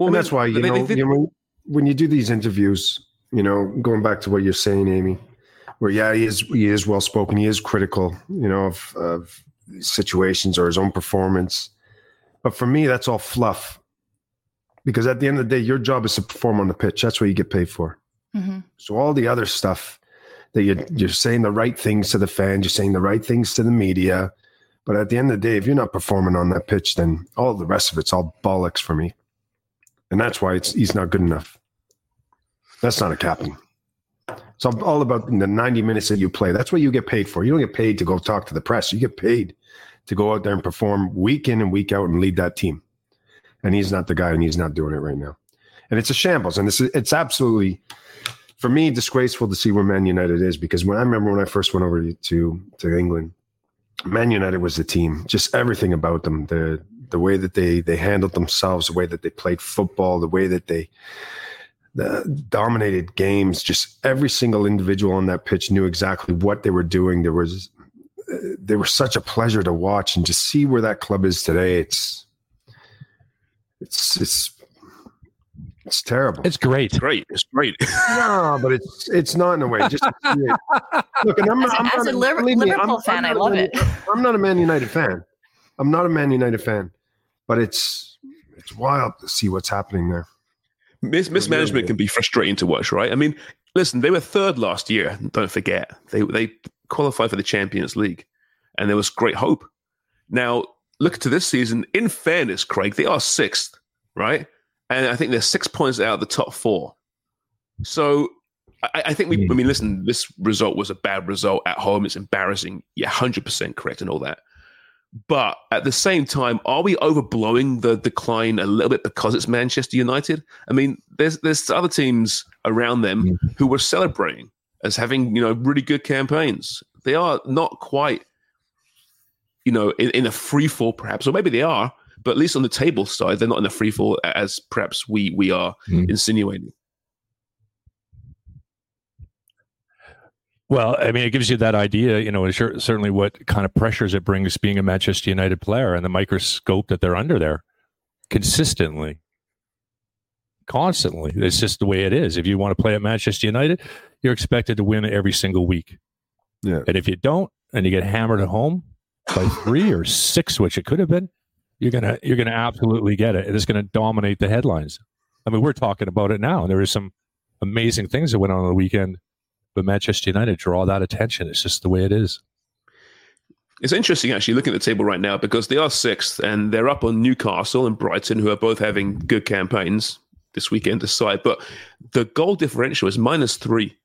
Well, and that's why you know, they- you know when you do these interviews, you know, going back to what you're saying, Amy, where yeah, he is he is well spoken, he is critical, you know, of of situations or his own performance. But for me, that's all fluff. Because at the end of the day, your job is to perform on the pitch. That's what you get paid for. Mm-hmm. So all the other stuff that you're you're saying the right things to the fans, you're saying the right things to the media. But at the end of the day, if you're not performing on that pitch, then all the rest of it's all bollocks for me. And that's why it's he's not good enough. That's not a captain. It's all about the 90 minutes that you play. That's what you get paid for. You don't get paid to go talk to the press. You get paid to go out there and perform week in and week out and lead that team. And he's not the guy, and he's not doing it right now. And it's a shambles. And it's it's absolutely for me disgraceful to see where Man United is because when I remember when I first went over to to England, Man United was the team. Just everything about them, the the way that they they handled themselves, the way that they played football, the way that they the dominated games. Just every single individual on that pitch knew exactly what they were doing. There was uh, they were such a pleasure to watch and to see where that club is today. It's it's it's it's terrible. It's great. great. It's great. [LAUGHS] No, but it's it's not in a way. Just to see it. look, and I'm As not, a- I'm as not a Liver- believe me, Liverpool I'm- fan, I'm I not a love it. I'm not a Man United fan. I'm not a Man United fan, but it's it's wild to see what's happening there. Mis- mismanagement can be frustrating to watch, right? I mean, listen, they were third last year. Don't forget, they they qualified for the Champions League, and there was great hope. Now, look to this season. In fairness, Craig, they are sixth, right? And I think they're six points out of the top four. So I, I think we. Hmm. I mean, listen, this result was a bad result at home. It's embarrassing. Yeah, hundred percent correct and all that. But at the same time, are we overblowing the decline a little bit because it's Manchester United? I mean, there's there's other teams around them who were celebrating as having you know really good campaigns. They are not quite, you know, in, in a free fall perhaps, or maybe they are, but at least on the table side, they're not in a free fall as perhaps we we are hmm. insinuating. Well, I mean, it gives you that idea, you know, certainly what kind of pressures it brings being a Manchester United player and the microscope that they're under there consistently, constantly. It's just the way it is. If you want to play at Manchester United, you're expected to win every single week. Yeah. And if you don't, and you get hammered at home by three or six, which it could have been, you're gonna you're gonna absolutely get it. It is gonna dominate the headlines. I mean, we're talking about it now, and there is some amazing things that went on on the weekend but Manchester United draw that attention. It's just the way it is. It's interesting actually looking at the table right now because they are sixth and they're up on Newcastle and Brighton, who are both having good campaigns this weekend aside. But the goal differential is minus three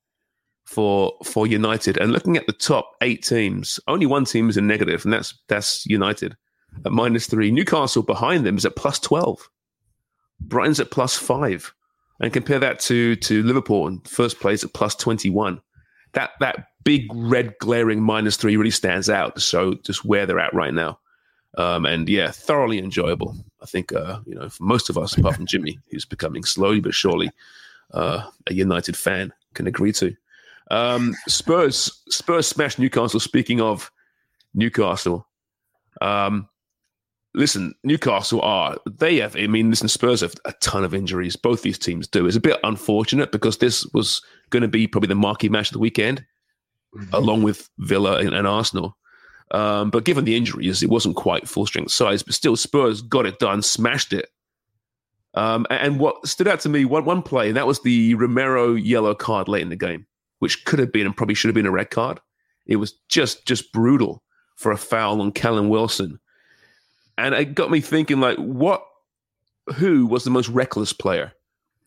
for for United. And looking at the top eight teams, only one team is in negative, and that's that's United at minus three. Newcastle behind them is at plus twelve. Brighton's at plus five. And compare that to to Liverpool in first place at plus twenty one. That that big red glaring minus three really stands out. So just where they're at right now. Um, and yeah, thoroughly enjoyable. I think uh, you know, for most of us, apart from Jimmy, [LAUGHS] who's becoming slowly but surely uh, a United fan, can agree to. Um, Spurs Spurs smashed Newcastle. Speaking of Newcastle, um, listen, Newcastle are they have. I mean, listen, Spurs have a ton of injuries. Both these teams do. It's a bit unfortunate because this was going to be probably the marquee match of the weekend, mm-hmm. along with Villa and, and Arsenal. Um, but given the injuries, it wasn't quite full strength size. But still, Spurs got it done, smashed it. Um, and what stood out to me one one play, and that was the Romero yellow card late in the game, which could have been and probably should have been a red card. It was just just brutal for a foul on Callum Wilson and it got me thinking, like, what, who was the most reckless player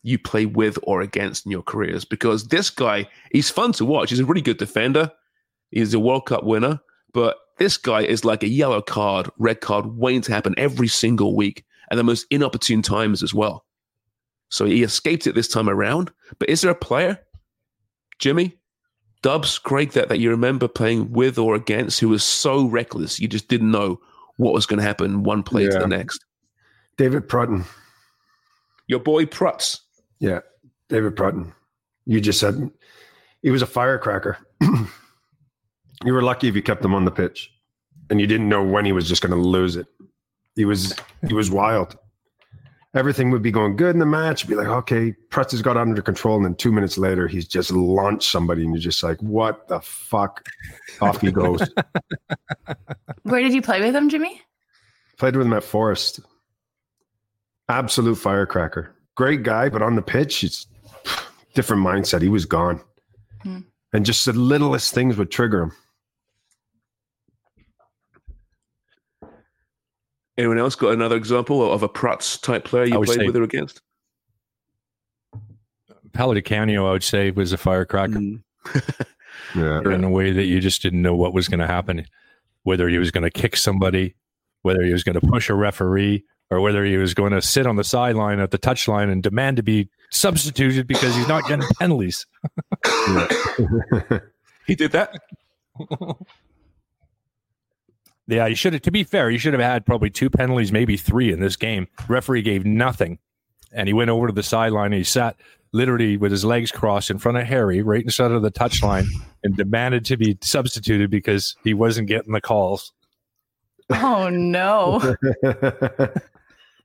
you play with or against in your careers? Because this guy, he's fun to watch. He's a really good defender. He's a World Cup winner, but this guy is like a yellow card, red card waiting to happen every single week and the most inopportune times as well. So he escaped it this time around. But is there a player, Jimmy, Dubs, Craig, that, that you remember playing with or against who was so reckless you just didn't know what was going to happen one play yeah. to the next. David Prutton. Your boy Prutz. Yeah, David Prutton. You just said he was a firecracker. [CLEARS THROAT] you were lucky if you kept him on the pitch, and you didn't know when he was just going to lose it. He was he was wild everything would be going good in the match. Be like, okay, Prutz has got under control, and then two minutes later, he's just launched somebody, and you're just like, what the fuck? Off he goes. [LAUGHS] Where did you play with him, Jimmy? Played with him at Forest. Absolute firecracker. Great guy, but on the pitch, it's different mindset. He was gone, hmm. and just the littlest things would trigger him. Anyone else got another example of a Prutz type player you played with or against? Paolo Canio, I would say, was a firecracker. Mm. [LAUGHS] yeah. In a way that you just didn't know what was going to happen, whether he was going to kick somebody, whether he was going to push a referee, or whether he was going to sit on the sideline at the touchline and demand to be substituted because he's not getting [LAUGHS] penalties. he did that. [LAUGHS] Yeah, you should have. To be fair, you should have had probably two penalties, maybe three in this game. Referee gave nothing, and he went over to the sideline and he sat literally with his legs crossed in front of Harry, right inside of the touchline, and demanded to be substituted because he wasn't getting the calls. Oh no! [LAUGHS]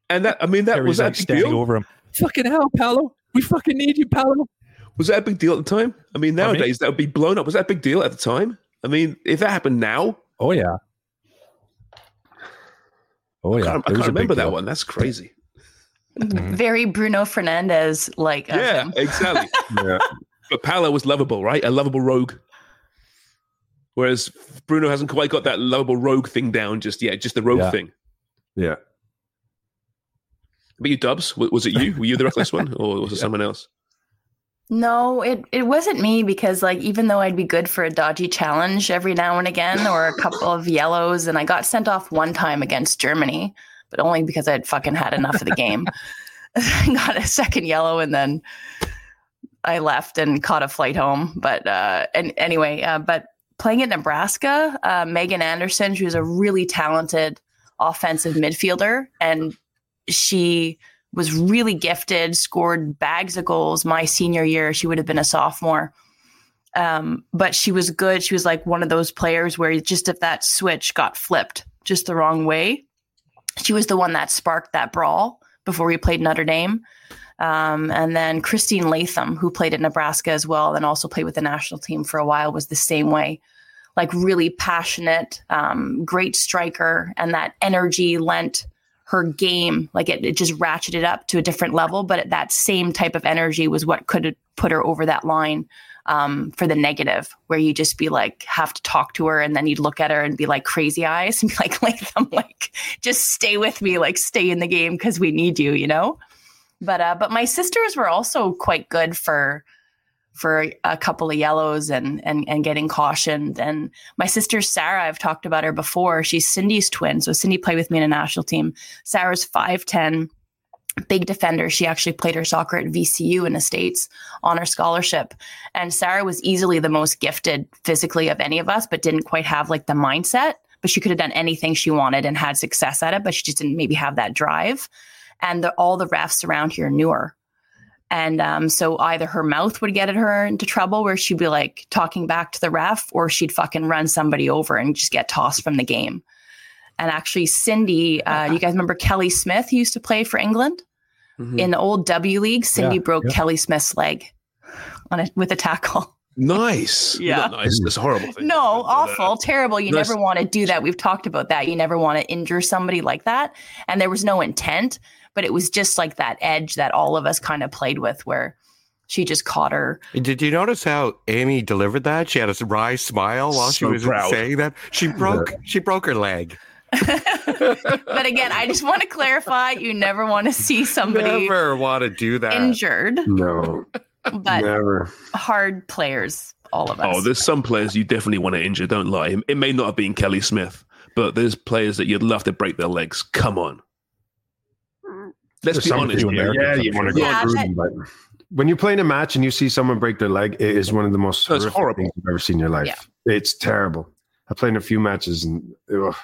and that I mean that Harry's was that like standing deal? over him. Fucking hell, Paolo! We fucking need you, Paolo. Was that a big deal at the time? I mean, nowadays I mean, that would be blown up. Was that a big deal at the time? I mean, if that happened now, oh yeah, Oh yeah, I can't, I can't remember that one. That's crazy. Mm-hmm. [LAUGHS] Very Bruno Fernandes like. Yeah, [LAUGHS] exactly. yeah. But Paolo was lovable, right? A lovable rogue. Whereas Bruno hasn't quite got that lovable rogue thing down just yet, just the rogue yeah. thing. Yeah. But you, Dubs, was it you? Were you the reckless one, or was it [LAUGHS] yeah. someone else? No, it, it wasn't me because like even though I'd be good for a dodgy challenge every now and again or a couple of yellows and I got sent off one time against Germany, but only because I'd fucking had enough of the game. I [LAUGHS] [LAUGHS] got a second yellow and then I left and caught a flight home. But uh and anyway, uh, but playing at Nebraska, uh, Megan Anderson, she was a really talented offensive midfielder and she was really gifted, scored bags of goals my senior year. She would have been a sophomore. Um, but she was good. She was like one of those players where just if that switch got flipped just the wrong way, she was the one that sparked that brawl before we played Notre Dame. Um, and then Christine Latham, who played at Nebraska as well, and also played with the national team for a while, was the same way. Like really passionate, um, great striker, and that energy lent her game like it, it just ratcheted up to a different level but that same type of energy was what could put her over that line um, for the negative, where you just be like have to talk to her, and then you'd look at her and be like crazy eyes [LAUGHS] and be like, like I'm like, just stay with me, like stay in the game because we need you, you know. But uh, but my sisters were also quite good for for a couple of yellows and and and getting cautioned. And my sister Sarah, I've talked about her before. She's Cindy's twin, so Cindy played with me in a national team. Sarah's five ten, big defender. She actually played her soccer at VCU in the states on her scholarship. And Sarah was easily the most gifted physically of any of us, but didn't quite have like the mindset. But she could have done anything she wanted and had success at it, but she just didn't maybe have that drive. And the, all the refs around here knew her and um, so either her mouth would get at her into trouble where she'd be like talking back to the ref, or she'd fucking run somebody over and just get tossed from the game. And actually, Cindy, uh, you guys remember Kelly Smith who used to play for England Mhm. in the old W League? Cindy Yeah, broke yeah. Kelly Smith's leg on a, with a tackle. Nice. [LAUGHS] Yeah. Not nice. That's horrible thing. No, awful, terrible. You Nice. never want to do that. We've talked about that. You never want to injure somebody like that. And there was no intent, but it was just like that edge that all of us kind of played with where she just caught her. Did you notice how Amy delivered that? She had a wry smile while she was proud. saying that. She broke. She broke her leg. [LAUGHS] But again, I just want to clarify you never want to see somebody Never want to do that. injured, No, but never. hard players, all of us. Oh, there's some players you definitely want to injure. Don't lie. It may not have been Kelly Smith, but there's players that you'd love to break their legs. Come on. Let's There's be honest few Yeah, you want to go Yeah, through but- when you play in a match and you see someone break their leg, it is one of the most That's horrific horrible. things you've ever seen in your life. It's terrible. I played in a few matches and ugh,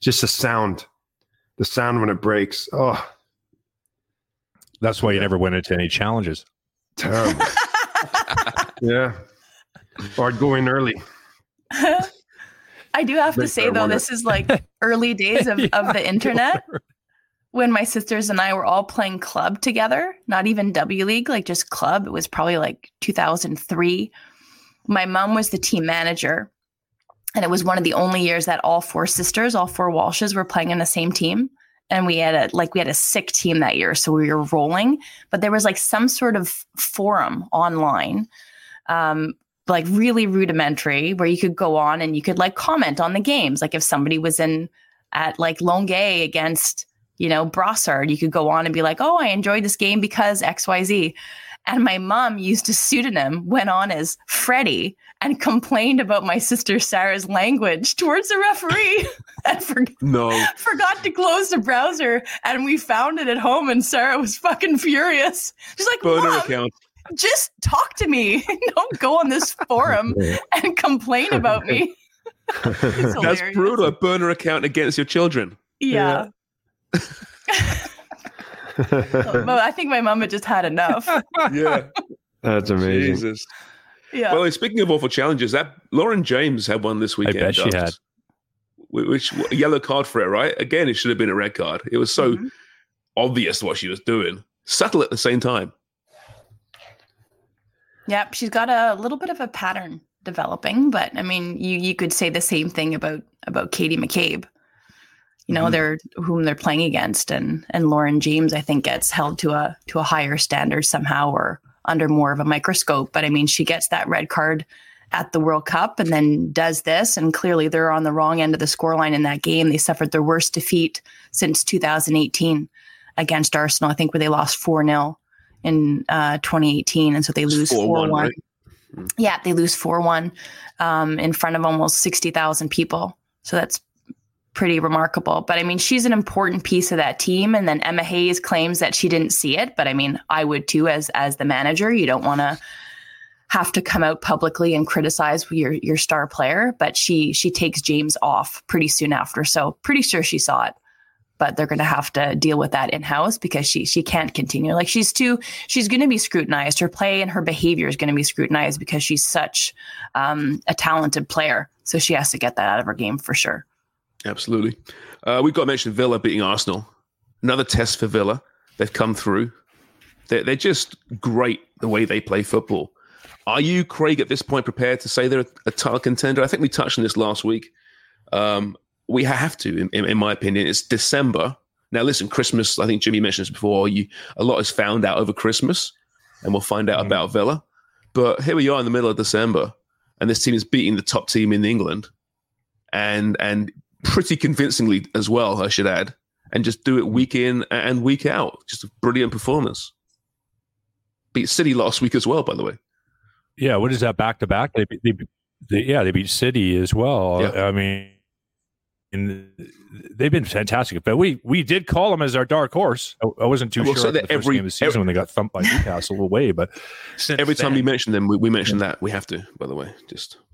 just the sound, the sound when it breaks. Oh, That's why you never went into any challenges. terrible. [LAUGHS] yeah. Or I'd go in early. [LAUGHS] I do have to say though, this is like early days of, [LAUGHS] of the internet when my sisters and I were all playing club together, not even W League, like just club. It was probably like 2003. My mom was the team manager. And it was one of the only years that all four sisters, all four Walshes were playing in the same team. And we had a like we had a sick team that year. So we were rolling. But there was like some sort of forum online um, like really rudimentary where you could go on and you could like comment on the games. Like if somebody was in at like Longueuil against, you know, Brossard, you could go on and be like, oh, I enjoyed this game because XYZ. And my mom used a pseudonym, went on as Freddie, and complained about my sister Sarah's language towards the referee [LAUGHS] and for- No. forgot to close the browser. And we found it at home, and Sarah was fucking furious. She's like, Burner Mom, account. just talk to me. [LAUGHS] Don't go on this forum [LAUGHS] and complain about me. That's brutal. A burner account against your children. Yeah. But I think my mom had just had enough. [LAUGHS] Yeah. That's amazing. Jesus. Yeah. Well, speaking of awful challenges, that Lauren James had one this weekend. bet she had. Which yellow card for it, right? Again, it should have been a red card. It was so Mhm. obvious what she was doing, subtle at the same time. Yep, she's got a little bit of a pattern developing, but I mean, you you could say the same thing about about Katie McCabe. You know, Mhm. they're whom they're playing against, and and Lauren James, I think, gets held to a to a higher standard somehow, or under more of a microscope. But I mean, she gets that red card at the World Cup, and then does this, and clearly they're on the wrong end of the scoreline in that game. They suffered their worst defeat since 2018 against Arsenal. I think where they lost four 0 in uh, 2018, and so they lose 4 4-1, 1. right? Yeah, they lose 4 1 um, in front of almost 60,000 people. So that's pretty remarkable. But I mean, she's an important piece of that team. And then Emma Hayes claims that she didn't see it. But I mean, I would too as as the manager. You don't want to have to come out publicly and criticize your your star player. But she she takes James off pretty soon after. So pretty sure she saw it. But they're going to have to deal with that in house because she she can't continue. Like she's too she's going to be scrutinized. Her play and her behavior is going to be scrutinized because she's such um, a talented player. So she has to get that out of her game for sure. Absolutely. Uh, we've got to mention Villa beating Arsenal. Another test for Villa. They've come through. They're, they're just great the way they play football. Are you, Craig, at this point prepared to say they're a, a title contender? I think we touched on this last week. Um, we have to, in, in, in my opinion. It's December. Now, listen, Christmas, I think Jimmy mentioned this before. You, a lot is found out over Christmas, and we'll find out about Villa. But here we are in the middle of December, and this team is beating the top team in England, and and pretty convincingly as well, I should add, and just do it mm. week in and week out. Just a brilliant performance. Beat City last week as well, by the way. Yeah, what is that back to back? They, they, they, yeah, they beat City as well. Yeah. I mean, and they've been fantastic. But we we did call them as our dark horse. I, I wasn't too I will sure say after that the first every- game of the season when they got thumped by Newcastle away. But Every time then- we mention them, we, we mention that. We have to, by the way. Just yeah.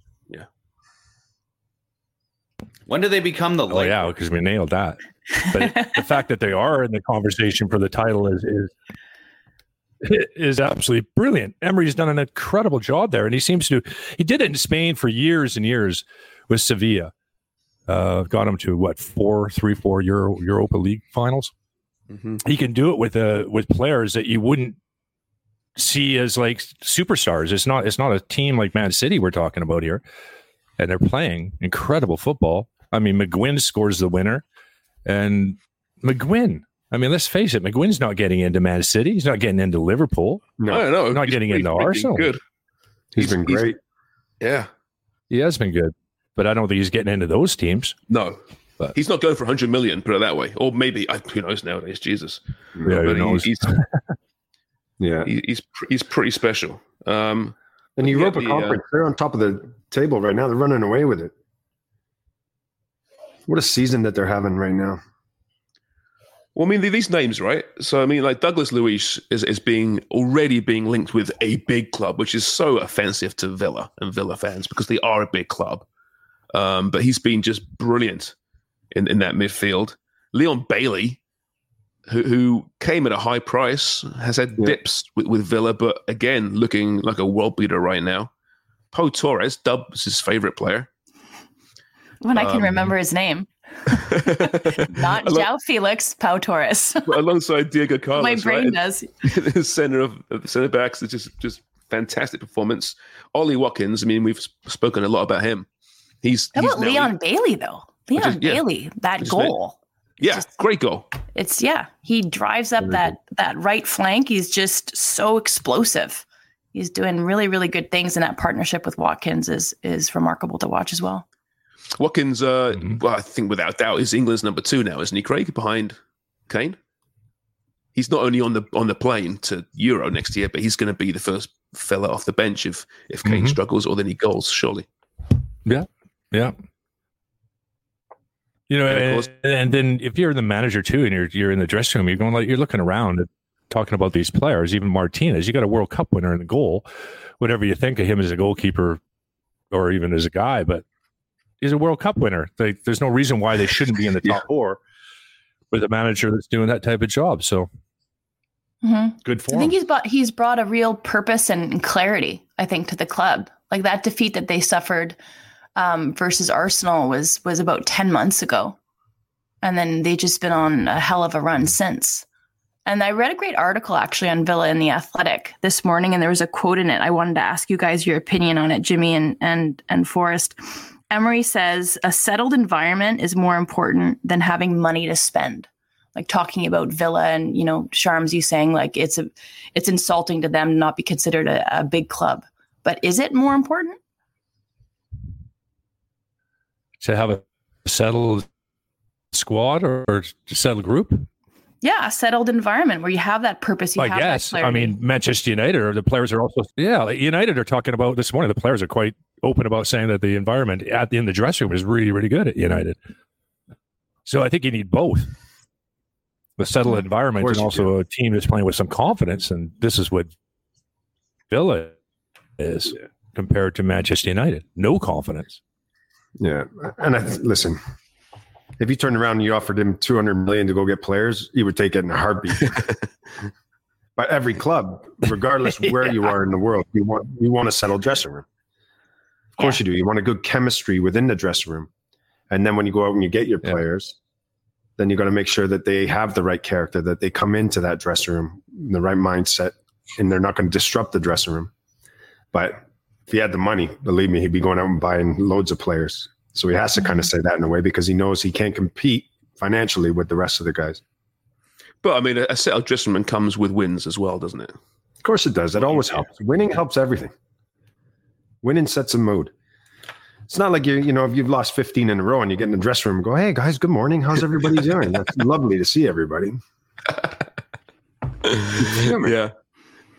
When do they become the Oh light? yeah, because we nailed that. But the [LAUGHS] fact that they are in the conversation for the title is is is absolutely brilliant. Emery's done an incredible job there, and he seems to. He did it in Spain for years and years with Sevilla. Uh, got him to what four, three, four Euro Europa League finals. He can do it with uh, with players that you wouldn't see as like superstars. It's not it's not a team like Man City we're talking about here, and they're playing incredible football. I mean, McGinn scores the winner, and McGinn. I mean, let's face it, McGinn's not getting into Man City. He's not getting into Liverpool. No, no, don't He's- getting he's into Arsenal. Good. he's been he's- great. Yeah. He has been good, but I don't think he's getting into those teams. No. But- he's not going for 100 million, put it that way. Or maybe, I- who knows nowadays, Jesus. Yeah, But he- knows? he's, [LAUGHS] Yeah, he- he's, he's pretty special. Um, and Yeah, Europa the, uh, Conference, they're on top of the table right now. They're running away with it. What a season that they're having right now. Well, I mean, these names, right? So, I mean, like Douglas Luiz is, is being already being linked with a big club, which is so offensive to Villa and Villa fans because they are a big club. Um, but he's been just brilliant in, in that midfield. Leon Bailey, who, who came at a high price, has had Yeah. dips with, with Villa, but again, looking like a world beater right now. Pau Torres, Dub's his favorite player. when I can Um, remember his name. [LAUGHS] Not Alo- João Felix, Pau Torres. [LAUGHS] alongside Diego Carlos. My brain right? does. [LAUGHS] the center of of the center backs is just just fantastic performance. Ollie Watkins, I mean, we've spoken a lot about him. He's, How he's about now- Leon Bailey though? Leon is- yeah. Bailey, that Which is goal. Yeah, great goal. It's yeah, he drives up that that right flank. He's just so explosive. He's doing really really good things, and that partnership with Watkins is is remarkable to watch as well. Watkins, uh, Mm-hmm. well, I think without doubt, is England's number two now, isn't he, Craig? Behind Kane. He's not only on the on the plane to Euro next year, but he's going to be the first fella off the bench if if Kane Mhm. struggles or then he goals. Surely. Yeah, yeah. You know, And of and, and then if you're the manager too, and you're you're in the dressing room, you're going like you're looking around at talking about these players. Even Martinez, you got a World Cup winner in the goal. Whatever you think of him as a goalkeeper, or even as a guy, but he's a World Cup winner. They, there's no reason why they shouldn't be in the [LAUGHS] top four with a manager that's doing that type of job. So Mhm. good I for him. think he's brought he's brought a real purpose and clarity, I think, to the club. Like that defeat that they suffered um, versus Arsenal was was about ten months ago, and then they've just been on a hell of a run since. And I read a great article actually on Villa in the Athletic this morning, and there was a quote in it. I wanted to ask you guys your opinion on it, Jimmy and and and Forrest. Emery says a settled environment is more important than having money to spend like talking about Villa and you know Sharms, you saying like it's a it's insulting to them not be considered a, a big club. But is it more important? To have a settled squad or, or settled group. Yeah, a settled environment where you have that purpose. You I have guess. That I mean, Manchester United or the players are also yeah. United are talking about this morning. The players are quite open about saying that the environment at in the dressing room is really really good at United. So I think you need both. The settled mm-hmm. environment and also a team that's playing with some confidence, and this is what Villa is compared to Manchester United. No confidence. Yeah, and I listen. If you turned around and you offered him two hundred million to go get players, he would take it in a heartbeat. [LAUGHS] but every club, regardless where [LAUGHS] you are in the world, you want you want a settled dressing room. Of course you do. You want a good chemistry within the dressing room, and then when you go out and you get your players, then you got to make sure that they have the right character, that they come into that dressing room in the right mindset, and they're not going to disrupt the dressing room. But if he had the money, believe me, he'd be going out and buying loads of players. So he has to kind of say that in a way because he knows he can't compete financially with the rest of the guys. But I mean, a, set of dressing room comes with wins as well, doesn't it? Of course it does. That always helps. Winning helps everything. Winning sets a mood. It's not like you you know if you've lost 15 in a row and you get in the dressing room and go, hey guys, good morning. How's everybody [LAUGHS] doing? That's lovely to see everybody. [LAUGHS] yeah,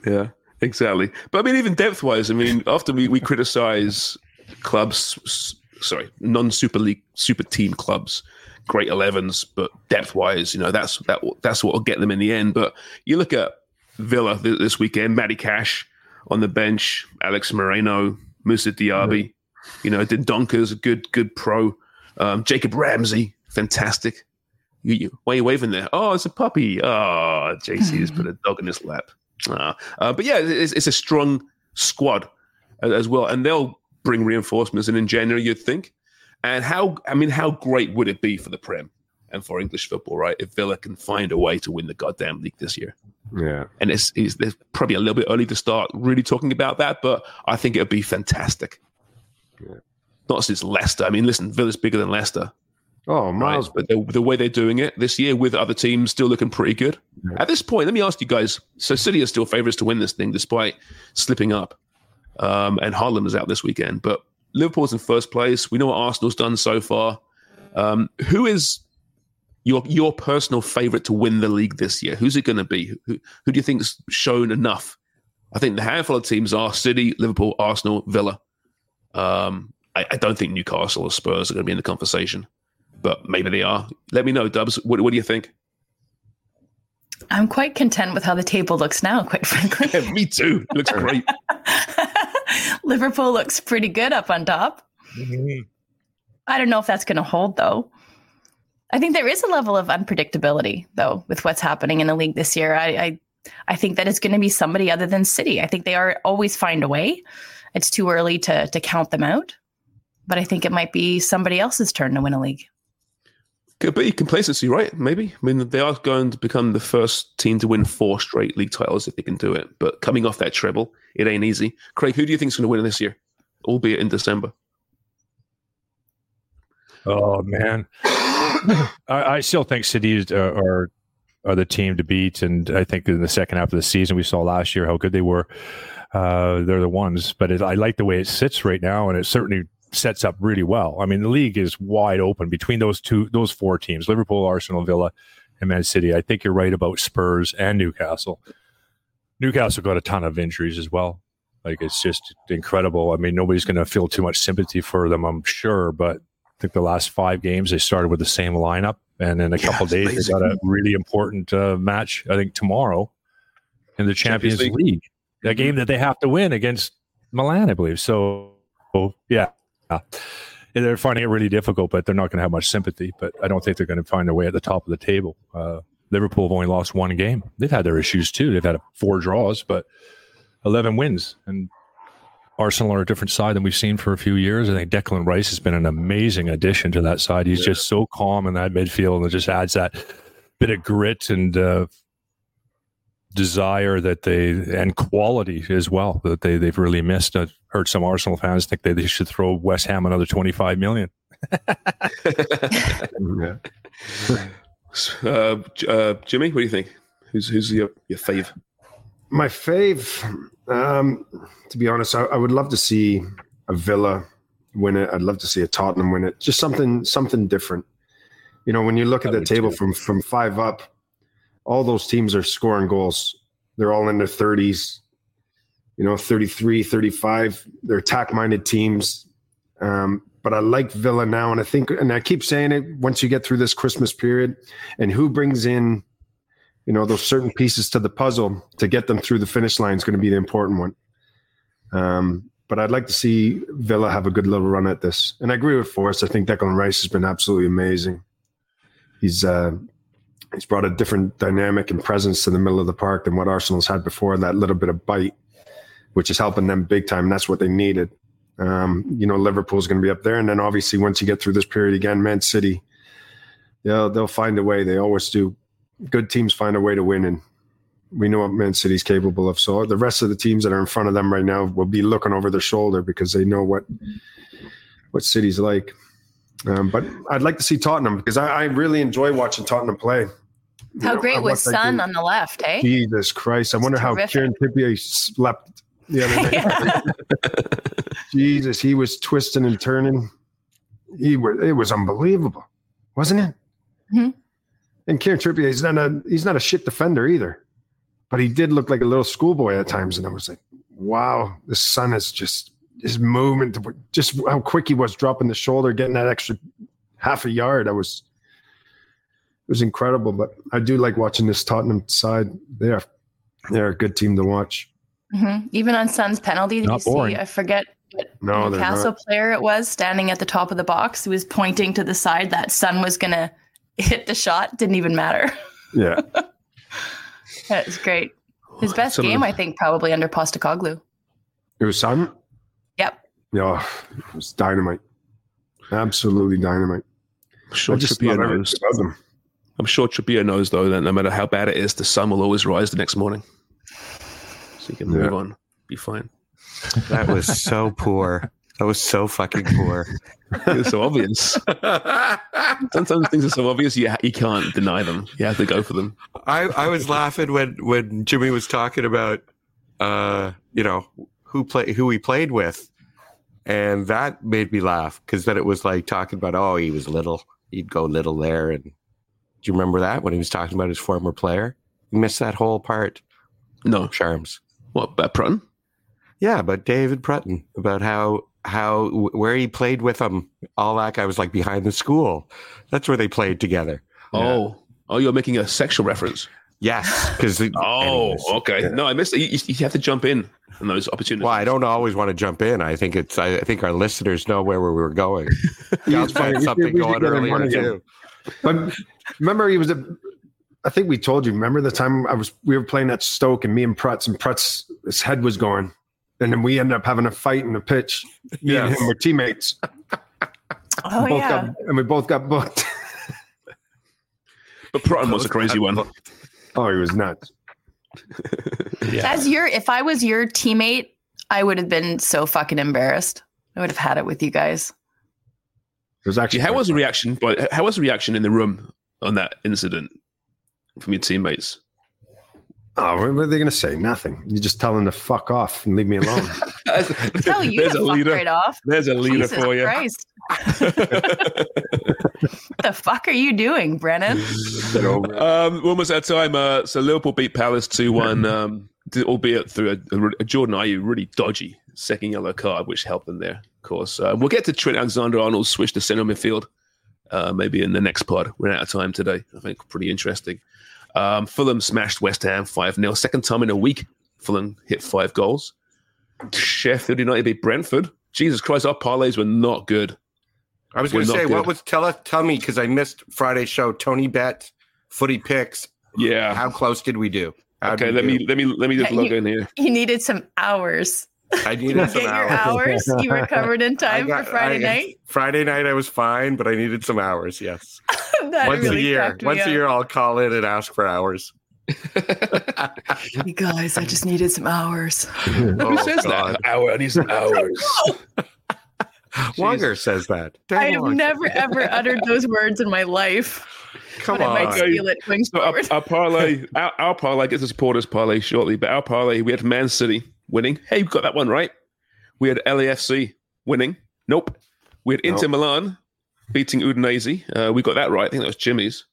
yeah, exactly. But I mean, even depth wise, I mean, often we, we criticize clubs, sorry, non Super League, super team clubs, great 11s, but depth wise, you know, that's that that's what will get them in the end. But you look at Villa th- this weekend, Matty Cash on the bench, Alex Moreno, Moussa Diaby, you know, Dendoncker's a good good pro, um, Jacob Ramsey, fantastic. You, you, why are you waving there? Oh, it's a puppy. Oh, JC has [LAUGHS] put a dog in his lap. Ah. Uh, but yeah, it's, it's a strong squad as, as well, and they'll bring reinforcements in in January. You'd think. And how? I mean, how great would it be for the Prem and for English football, right? If Villa can find a way to win the goddamn league this year. Yeah. And it's, it's, it's probably a little bit early to start really talking about that, but I think it would be fantastic. Not since Leicester. I mean, listen, Villa's bigger than Leicester. Oh, right? miles. But the, the way they're doing it this year with other teams still looking pretty good. At this point, let me ask you guys. So City are still favourites to win this thing despite slipping up. Um, and Haaland is out this weekend. But Liverpool's in first place. We know what Arsenal's done so far. Um, who is your your personal favourite to win the league this year? Who's it going to be? Who, who do you think's shown enough? I think the handful of teams are City, Liverpool, Arsenal, Villa. Um, I, I don't think Newcastle or Spurs are going to be in the conversation, but maybe they are. Let me know, Dubs. What, what do you think? I'm quite content with how the table looks now, quite [LAUGHS] frankly. [LAUGHS] me too. It looks great. [LAUGHS] Liverpool looks pretty good up on top. Mm-hmm. I don't know if that's going to hold, though. I think there is a level of unpredictability, though, with what's happening in the league this year. I, I, I think that it's going to be somebody other than City. I think they are always find a way. It's too early to to count them out, but I think it might be somebody else's turn to win a league. Could be complacency, right? Maybe. I mean, they are going to become the first team to win four straight league titles if they can do it. But coming off that treble, it ain't easy. Craig, who do you think is going to win this year, albeit in December? Oh man, [COUGHS] I, I still think City is- are, are are the team to beat, and I think in the second half of the season we saw last year how good they were. Uh, they're the ones, but it, I like the way it sits right now, and it certainly sets up really well. I mean, the league is wide open between those two, those four teams: Liverpool, Arsenal, Villa, and Man City. I think you're right about Spurs and Newcastle. Newcastle got a ton of injuries as well. Like it's just incredible. I mean, nobody's going to feel too much sympathy for them, I'm sure, but I think the last five games they started with the same lineup, and in a Yeah, couple days amazing. they got a really important uh, match. I think tomorrow in the Champions, Champions League. League. a game that they have to win against Milan, I believe. So, yeah, Yeah. they're finding it really difficult, but they're not going to have much sympathy. But I don't think they're going to find their way at the top of the table. Uh, Liverpool have only lost one game. They've had their issues too. They've had four draws, but eleven wins, and Arsenal are a different side than we've seen for a few years. I think Declan Rice has been an amazing addition to that side. He's just so calm in that midfield and it just adds that bit of grit and uh, desire that they and quality as well that they they've really missed. I've heard some Arsenal fans think that they should throw West Ham another twenty five million. [LAUGHS] [LAUGHS] Yeah. Uh, uh, Jimmy, what do you think? Who's who's your your fave? My fave, um, to be honest, I, I would love to see a Villa win it. I'd love to see a Tottenham win it. Just something, something different. You know, when you look at the table from from five up, all those teams are scoring goals. They're all in their thirties. You know, 33, 35. They're attack minded teams. Um, but I like Villa now, and I think, and I keep saying it. Once you get through this Christmas period, and who brings in you know those certain pieces to the puzzle to get them through the finish line is going to be the important one um, but i'd like to see villa have a good little run at this and i agree with forrest i think declan rice has been absolutely amazing he's uh, he's brought a different dynamic and presence to the middle of the park than what arsenal's had before that little bit of bite which is helping them big time that's what they needed um, you know liverpool's going to be up there and then obviously once you get through this period again man city they'll, they'll find a way they always do good teams find a way to win, and we know what Man City's capable of. So the rest of the teams that are in front of them right now will be looking over their shoulder because they know what what City's like. Um, but I'd like to see Tottenham because I, I really enjoy watching Tottenham play. How know, great was watched that Son game. on the left, eh? Jesus Christ! I wonder how terrific. Kieran Trippier slept the other night. [LAUGHS] [LAUGHS] Jesus, he was twisting and turning. He was, it was unbelievable, wasn't it? Mhm. And Kieran Trippier, he's not a he's not a shit defender either, but he did look like a little schoolboy at times, and I was like, wow, the Son is just his movement, just how quick he was dropping the shoulder, getting that extra half a yard. I was it was incredible, but I do like watching this Tottenham side. They're they're a good team to watch. Mhm. Even on Son's penalty, did Not you boring. see? I forget what No, they're Newcastle not. player it was standing at the top of the box. He was pointing to the side that Son was going to hit the shot. Didn't even matter. [LAUGHS] Yeah. [LAUGHS] That was great. His [SIGHS] best Some game, the- I think, probably under Postecoglou. It was Sun. Yep. Yeah, it was dynamite. Absolutely dynamite. Sure, I just Trippier love about them. I'm sure Trippier knows though that no matter how bad it is, the sun will always rise the next morning. So you can move Yeah. on, be fine. That was so poor. That was so fucking poor. it's so obvious. Sometimes things are so obvious you you can't deny them. You have to go for them. I, I was laughing when, when Jimmy was talking about, uh, you know, who play who he played with, and that made me laugh because then it was like talking about, oh, he was little, he'd go little there, and do you remember that when he was talking about his former player? You missed that whole part. No, Sharms. What about Prutton? Yeah, about David Prutton, about how how where he played with him. All that guy was like behind the school. That's where they played together. Oh, oh, you're making a sexual reference. Yes, because [LAUGHS] oh, okay. No, I missed it. You, you- you have to jump in on those opportunities. Well, I don't always want to jump in. I think it's. I think our listeners know where we were going. [LAUGHS] Yeah, it's Gus funny. had We something should- we should going get earlier too. But remember, he was a. I think we told you. Remember the time I was we were playing at Stoke and me and Prutz and Prutz his head was going, and then we ended up having a fight in the pitch. Me and Yes. him were teammates. [LAUGHS] Oh, both yeah. got, and we both got booked. But Prutton was a crazy one. Oh, he was nuts. [LAUGHS] As your, if I was your teammate, I would have been so fucking embarrassed. I would have had it with you guys. It was actually how was the reaction? But how was the reaction in the room on that incident from your teammates? Oh, what are they going to say? Nothing. You just tell them to fuck off and leave me alone. [LAUGHS] [LAUGHS] Tell you There's to a fuck leader. right off. There's a leader Jesus for you. Christ. [LAUGHS] what the fuck are you doing, Brennan? Um, we're almost out of time. Uh, so Liverpool beat Palace 2 1, um, albeit through a, a Jordan Ayew really dodgy second yellow card, which helped them there, of course. Uh, we'll get to Trent Alexander Arnold's switch to centre midfield uh, maybe in the next pod. We're out of time today. I think pretty interesting. Um, Fulham smashed West Ham 5 0. Second time in a week, Fulham hit five goals. Sheffield United beat Brentford. Jesus Christ, our parlays were not good. I was going to not say, what was tell us, tell me because I missed Friday's show. Tony Bet, Footy Picks. Yeah. How close did we do? How Okay, let we me let me let me just Yeah, log you- in here. You needed some hours. I [LAUGHS] Get needed some your hours. hours. You [LAUGHS] recovered in time got- for Friday I- night. Friday night, I was fine, but I needed some hours. Yes, [LAUGHS] once really a year. Once up. a year, I'll call in and ask for hours. You guys, I just needed some hours. Who Oh, says God. that? Hour, I need some hours. Wonga says that. Dan I have Wonga. never ever uttered those words in my life. Come but I might on. steal it going So our, our parlay, our, our parlay gets a supporters parlay shortly, but our parlay, we had Man City winning. Hey, we got that one right. We had LAFC winning. Nope. We had Inter Nope. Milan beating Udinese. Uh, we got that right. I think that was Jimmy's.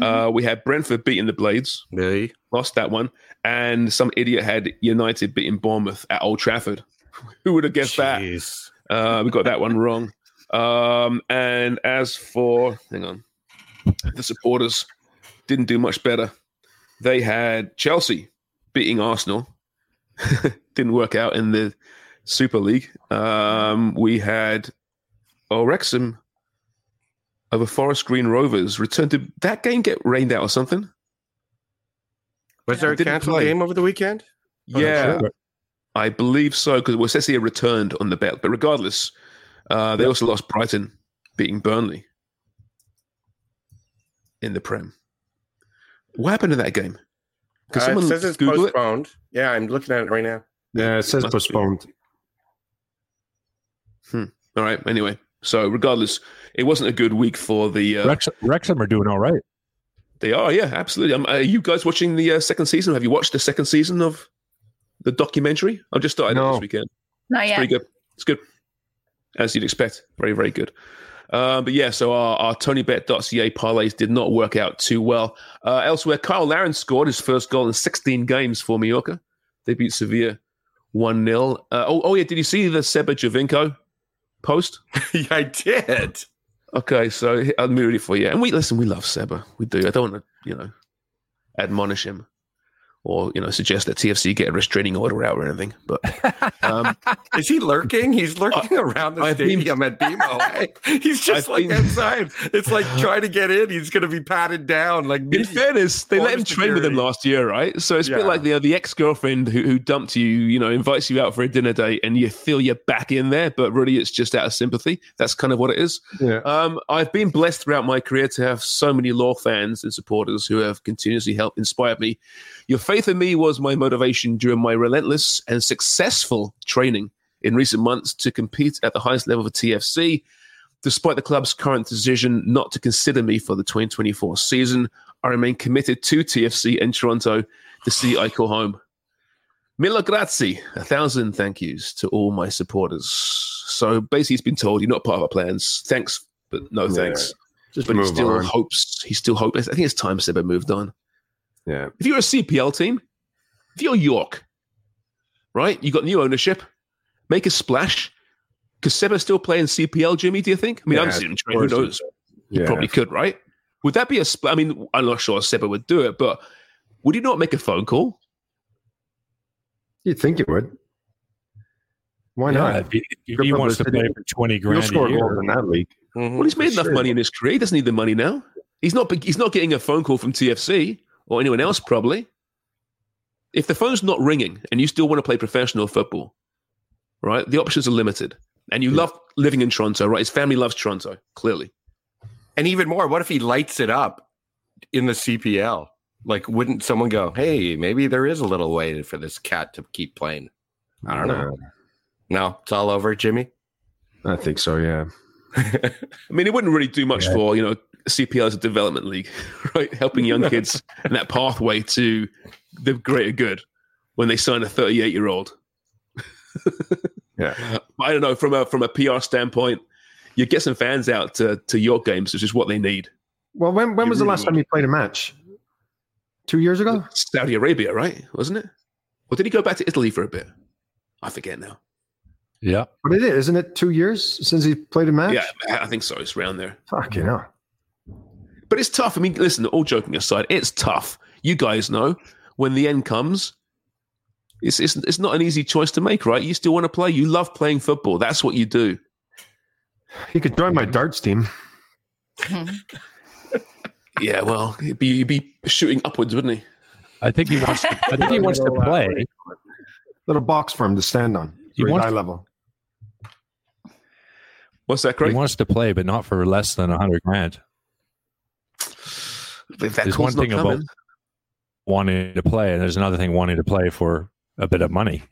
Uh, we had Brentford beating the Blades. Really? Lost that one. And some idiot had United beating Bournemouth at Old Trafford. [LAUGHS] Who would have guessed that? Uh, we got that one wrong. Um, and as for, hang on, the supporters didn't do much better. They had Chelsea beating Arsenal. [LAUGHS] didn't work out in the Super League. Um, we had oh, Wrexham over Forest Green Rovers. Returned to that game get rained out or something? Was there a canceled game over the weekend? Yeah, sure. I believe so because well, it says here returned on the bet. But regardless, uh, they also lost Brighton, beating Burnley in the Prem. What happened in that game? Because Uh, someone it says it's Google it. postponed. Yeah, I'm looking at it right now. Yeah, it says Must be. postponed. All right. Anyway, so regardless, it wasn't a good week for the. Uh, Rex, Wrexham are doing all right. They are, yeah, absolutely. Um, are you guys watching the uh, second season? Have you watched the second season of The documentary. I just started it No. this weekend. Not It's yet. pretty good. It's good, as you'd expect. Very, very good. Um, but yeah, so our, our TonyBet.ca parlays did not work out too well. Uh, elsewhere, Kyle Larin scored his first goal in 16 games for Mallorca. They beat Sevilla 1 0. Uh, oh, oh, yeah. Did you see the Seba Giovinco post? [LAUGHS] yeah, I did. Okay, so I'll read it for you. And we listen, we love Seba. We do. I don't want to, you know, admonish him or, you know, suggest that TFC get a restraining order out or anything. But [LAUGHS] um, Is he lurking? He's lurking around the I've been- stadium at BMO. [LAUGHS] [LAUGHS] He's just I've like been- outside. It's like trying to get in. He's going to be patted down. Like In fairness, they let him train with him last year, right? So it's a bit like the the ex girlfriend who, who dumped you, you know, invites you out for a dinner date, and you feel you're back in there, but really it's just out of sympathy. That's kind of what it is. Yeah. Um, I've been blessed throughout my career to have so many law fans and supporters who have continuously helped inspire me. Your faith in me was my motivation during my relentless and successful training in recent months to compete at the highest level of TFC. Despite the club's current decision not to consider me for the 2024 season, I remain committed to TFC in Toronto to see I call home. Mille grazie. A thousand thank yous to all my supporters. So basically, he's been told you're not part of our plans. Thanks, but no Yeah. thanks. Just but he still on. hopes. He still hopes. I think it's time Seba moved on. Yeah. If you're a CPL team, if you're York, right? You got new ownership. Make a splash. Because Seba still playing CPL, Jimmy? Do you think? I mean, I'm Yeah, sitting of train. Who knows? He Yeah. probably could, right? Would that be a spl- I mean, I'm not sure Seba would do it, but would he not make a phone call? You'd think you would. Why Yeah, not? if he, if he wants to publicity. play for 20 You'll grand score a year. goals in that league. Well, he's made mm-hmm. enough Sure. money in his career. He doesn't need the money now. He's not. He's not getting a phone call from TFC or anyone else. Probably. If the phone's not ringing and you still want to play professional football, right? The options are limited, and you hmm. love living in Toronto, right? His family loves Toronto, clearly. And even more, what if he lights it up in the CPL? Like, wouldn't someone go, hey, maybe there is a little way for this cat to keep playing? I don't know. No, it's all over, Jimmy. I think so, yeah. I mean, it wouldn't really do much Yeah. for you know CPL as a development league, [LAUGHS] right? Helping young [LAUGHS] kids in that pathway to the greater good when they sign a 38 year old. Yeah. I don't know from a from a PR standpoint, you get some fans out to to York games, which is what they need. Well, when when You was the last time you played a match? Two years ago? Saudi Arabia, right? Wasn't it? Or did he go back to Italy for a bit? I forget now. Yeah. But it is, isn't it two years since he played a match? Yeah, I think so. It's around there. Fuck you know. But it's tough. I mean, listen, all joking aside, it's tough. You guys know when the end comes, it's, it's, it's not an easy choice to make, right? You still want to play. You love playing football. That's what you do. He could join my darts team. [LAUGHS] Yeah, well, he'd be, he'd be shooting upwards, wouldn't he? I think he wants. To, I think he wants to [LAUGHS] play. Little box for him to stand on. He wants- high level. What's that, Craig? He wants to play, but not for less than a hundred grand. If that There's one thing about wanting to play, and there's another thing wanting to play for a bit of money.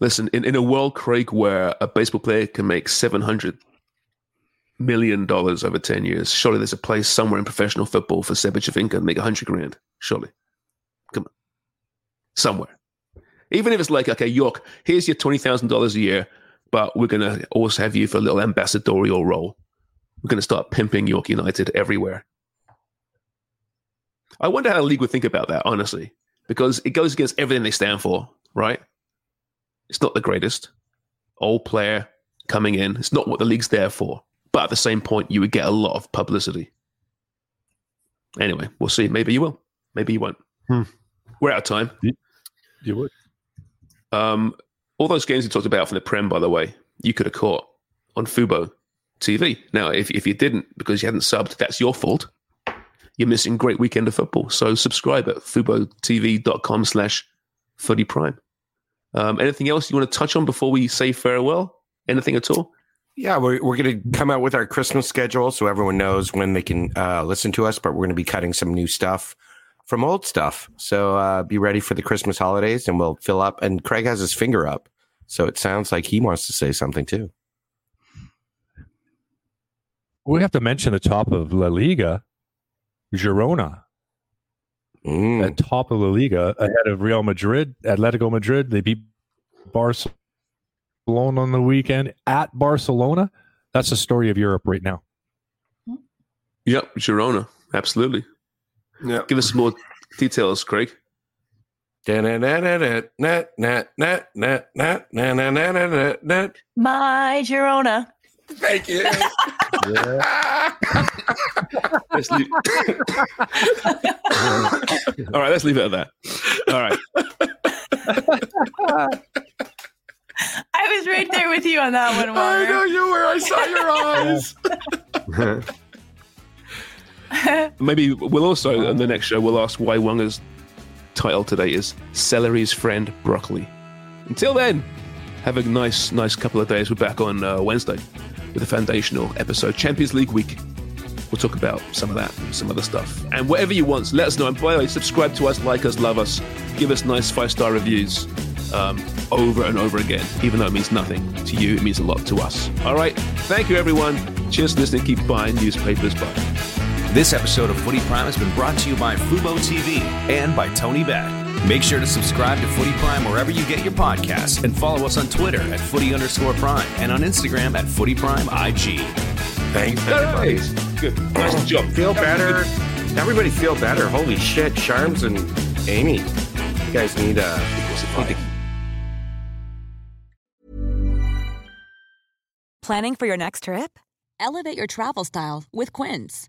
Listen, in, in a world, Craig, where a baseball player can make seven hundred million dollars over ten years, surely there's a place somewhere in professional football for Seba Giovinco to make a hundred grand. Surely, come on, somewhere. Even if it's like, okay, York, here's your twenty thousand dollars a year, but we're gonna also have you for a little ambassadorial role. We're gonna start pimping York United everywhere. I wonder how the league would think about that, honestly, because it goes against everything they stand for, right? It's not the greatest. Old player coming in. It's not what the league's there for. But at the same point, you would get a lot of publicity. Anyway, we'll see. Maybe you will. Maybe you won't. Hmm. We're out of time. You would. Um, all those games we talked about from the Prem, by the way, you could have caught on Fubo TV. Now, if, if you didn't because you hadn't subbed, that's your fault. You're missing great weekend of football. So subscribe at FuboTV.com slash footy prime. Um, anything else you want to touch on before we say farewell? Anything at all? Yeah, we're, we're going to come out with our Christmas schedule so everyone knows when they can uh, listen to us, but we're going to be cutting some new stuff from old stuff. So uh, be ready for the Christmas holidays and we'll fill up. And Craig has his finger up. So it sounds like he wants to say something too. We have to mention the top of La Liga, Girona. Mm. at top of La Liga ahead of Real Madrid, Atletico Madrid. They beat Barcelona on the weekend at Barcelona. That's the story of Europe right now. Yep, Girona. Absolutely. Yeah. Give us some more details, Craig. My Girona. Thank you. [LAUGHS] Let's leave. [LAUGHS] All right, let's leave it at that. All right. I was right there with you on that one, I know you were. I saw your [LAUGHS] eyes. [LAUGHS] Maybe we'll also, on the next show, we'll ask why Wonga's title today is Celery's Friend Broccoli. Until then, have a nice, nice couple of days. We're back on uh, Wednesday with a foundational episode, Champions League week. We'll talk about some of that, and some other stuff. And whatever you want, let us know. And by the way, subscribe to us, like us, love us, give us nice five star reviews um, over and over again. Even though it means nothing to you, it means a lot to us. All right. Thank you, everyone. Cheers for listening. Keep buying newspapers. Bye. This episode of Footy Prime has been brought to you by Fubo TV and by Tony Bet. Make sure to subscribe to Footy Prime wherever you get your podcasts and follow us on Twitter at footy underscore prime and on Instagram at footy prime IG. Thanks, everybody. Good. Nice job. Feel better. Everybody feel better. Holy shit. Sharms and Amy. You guys need, uh, need to Planning for your next trip? Elevate your travel style with Quince.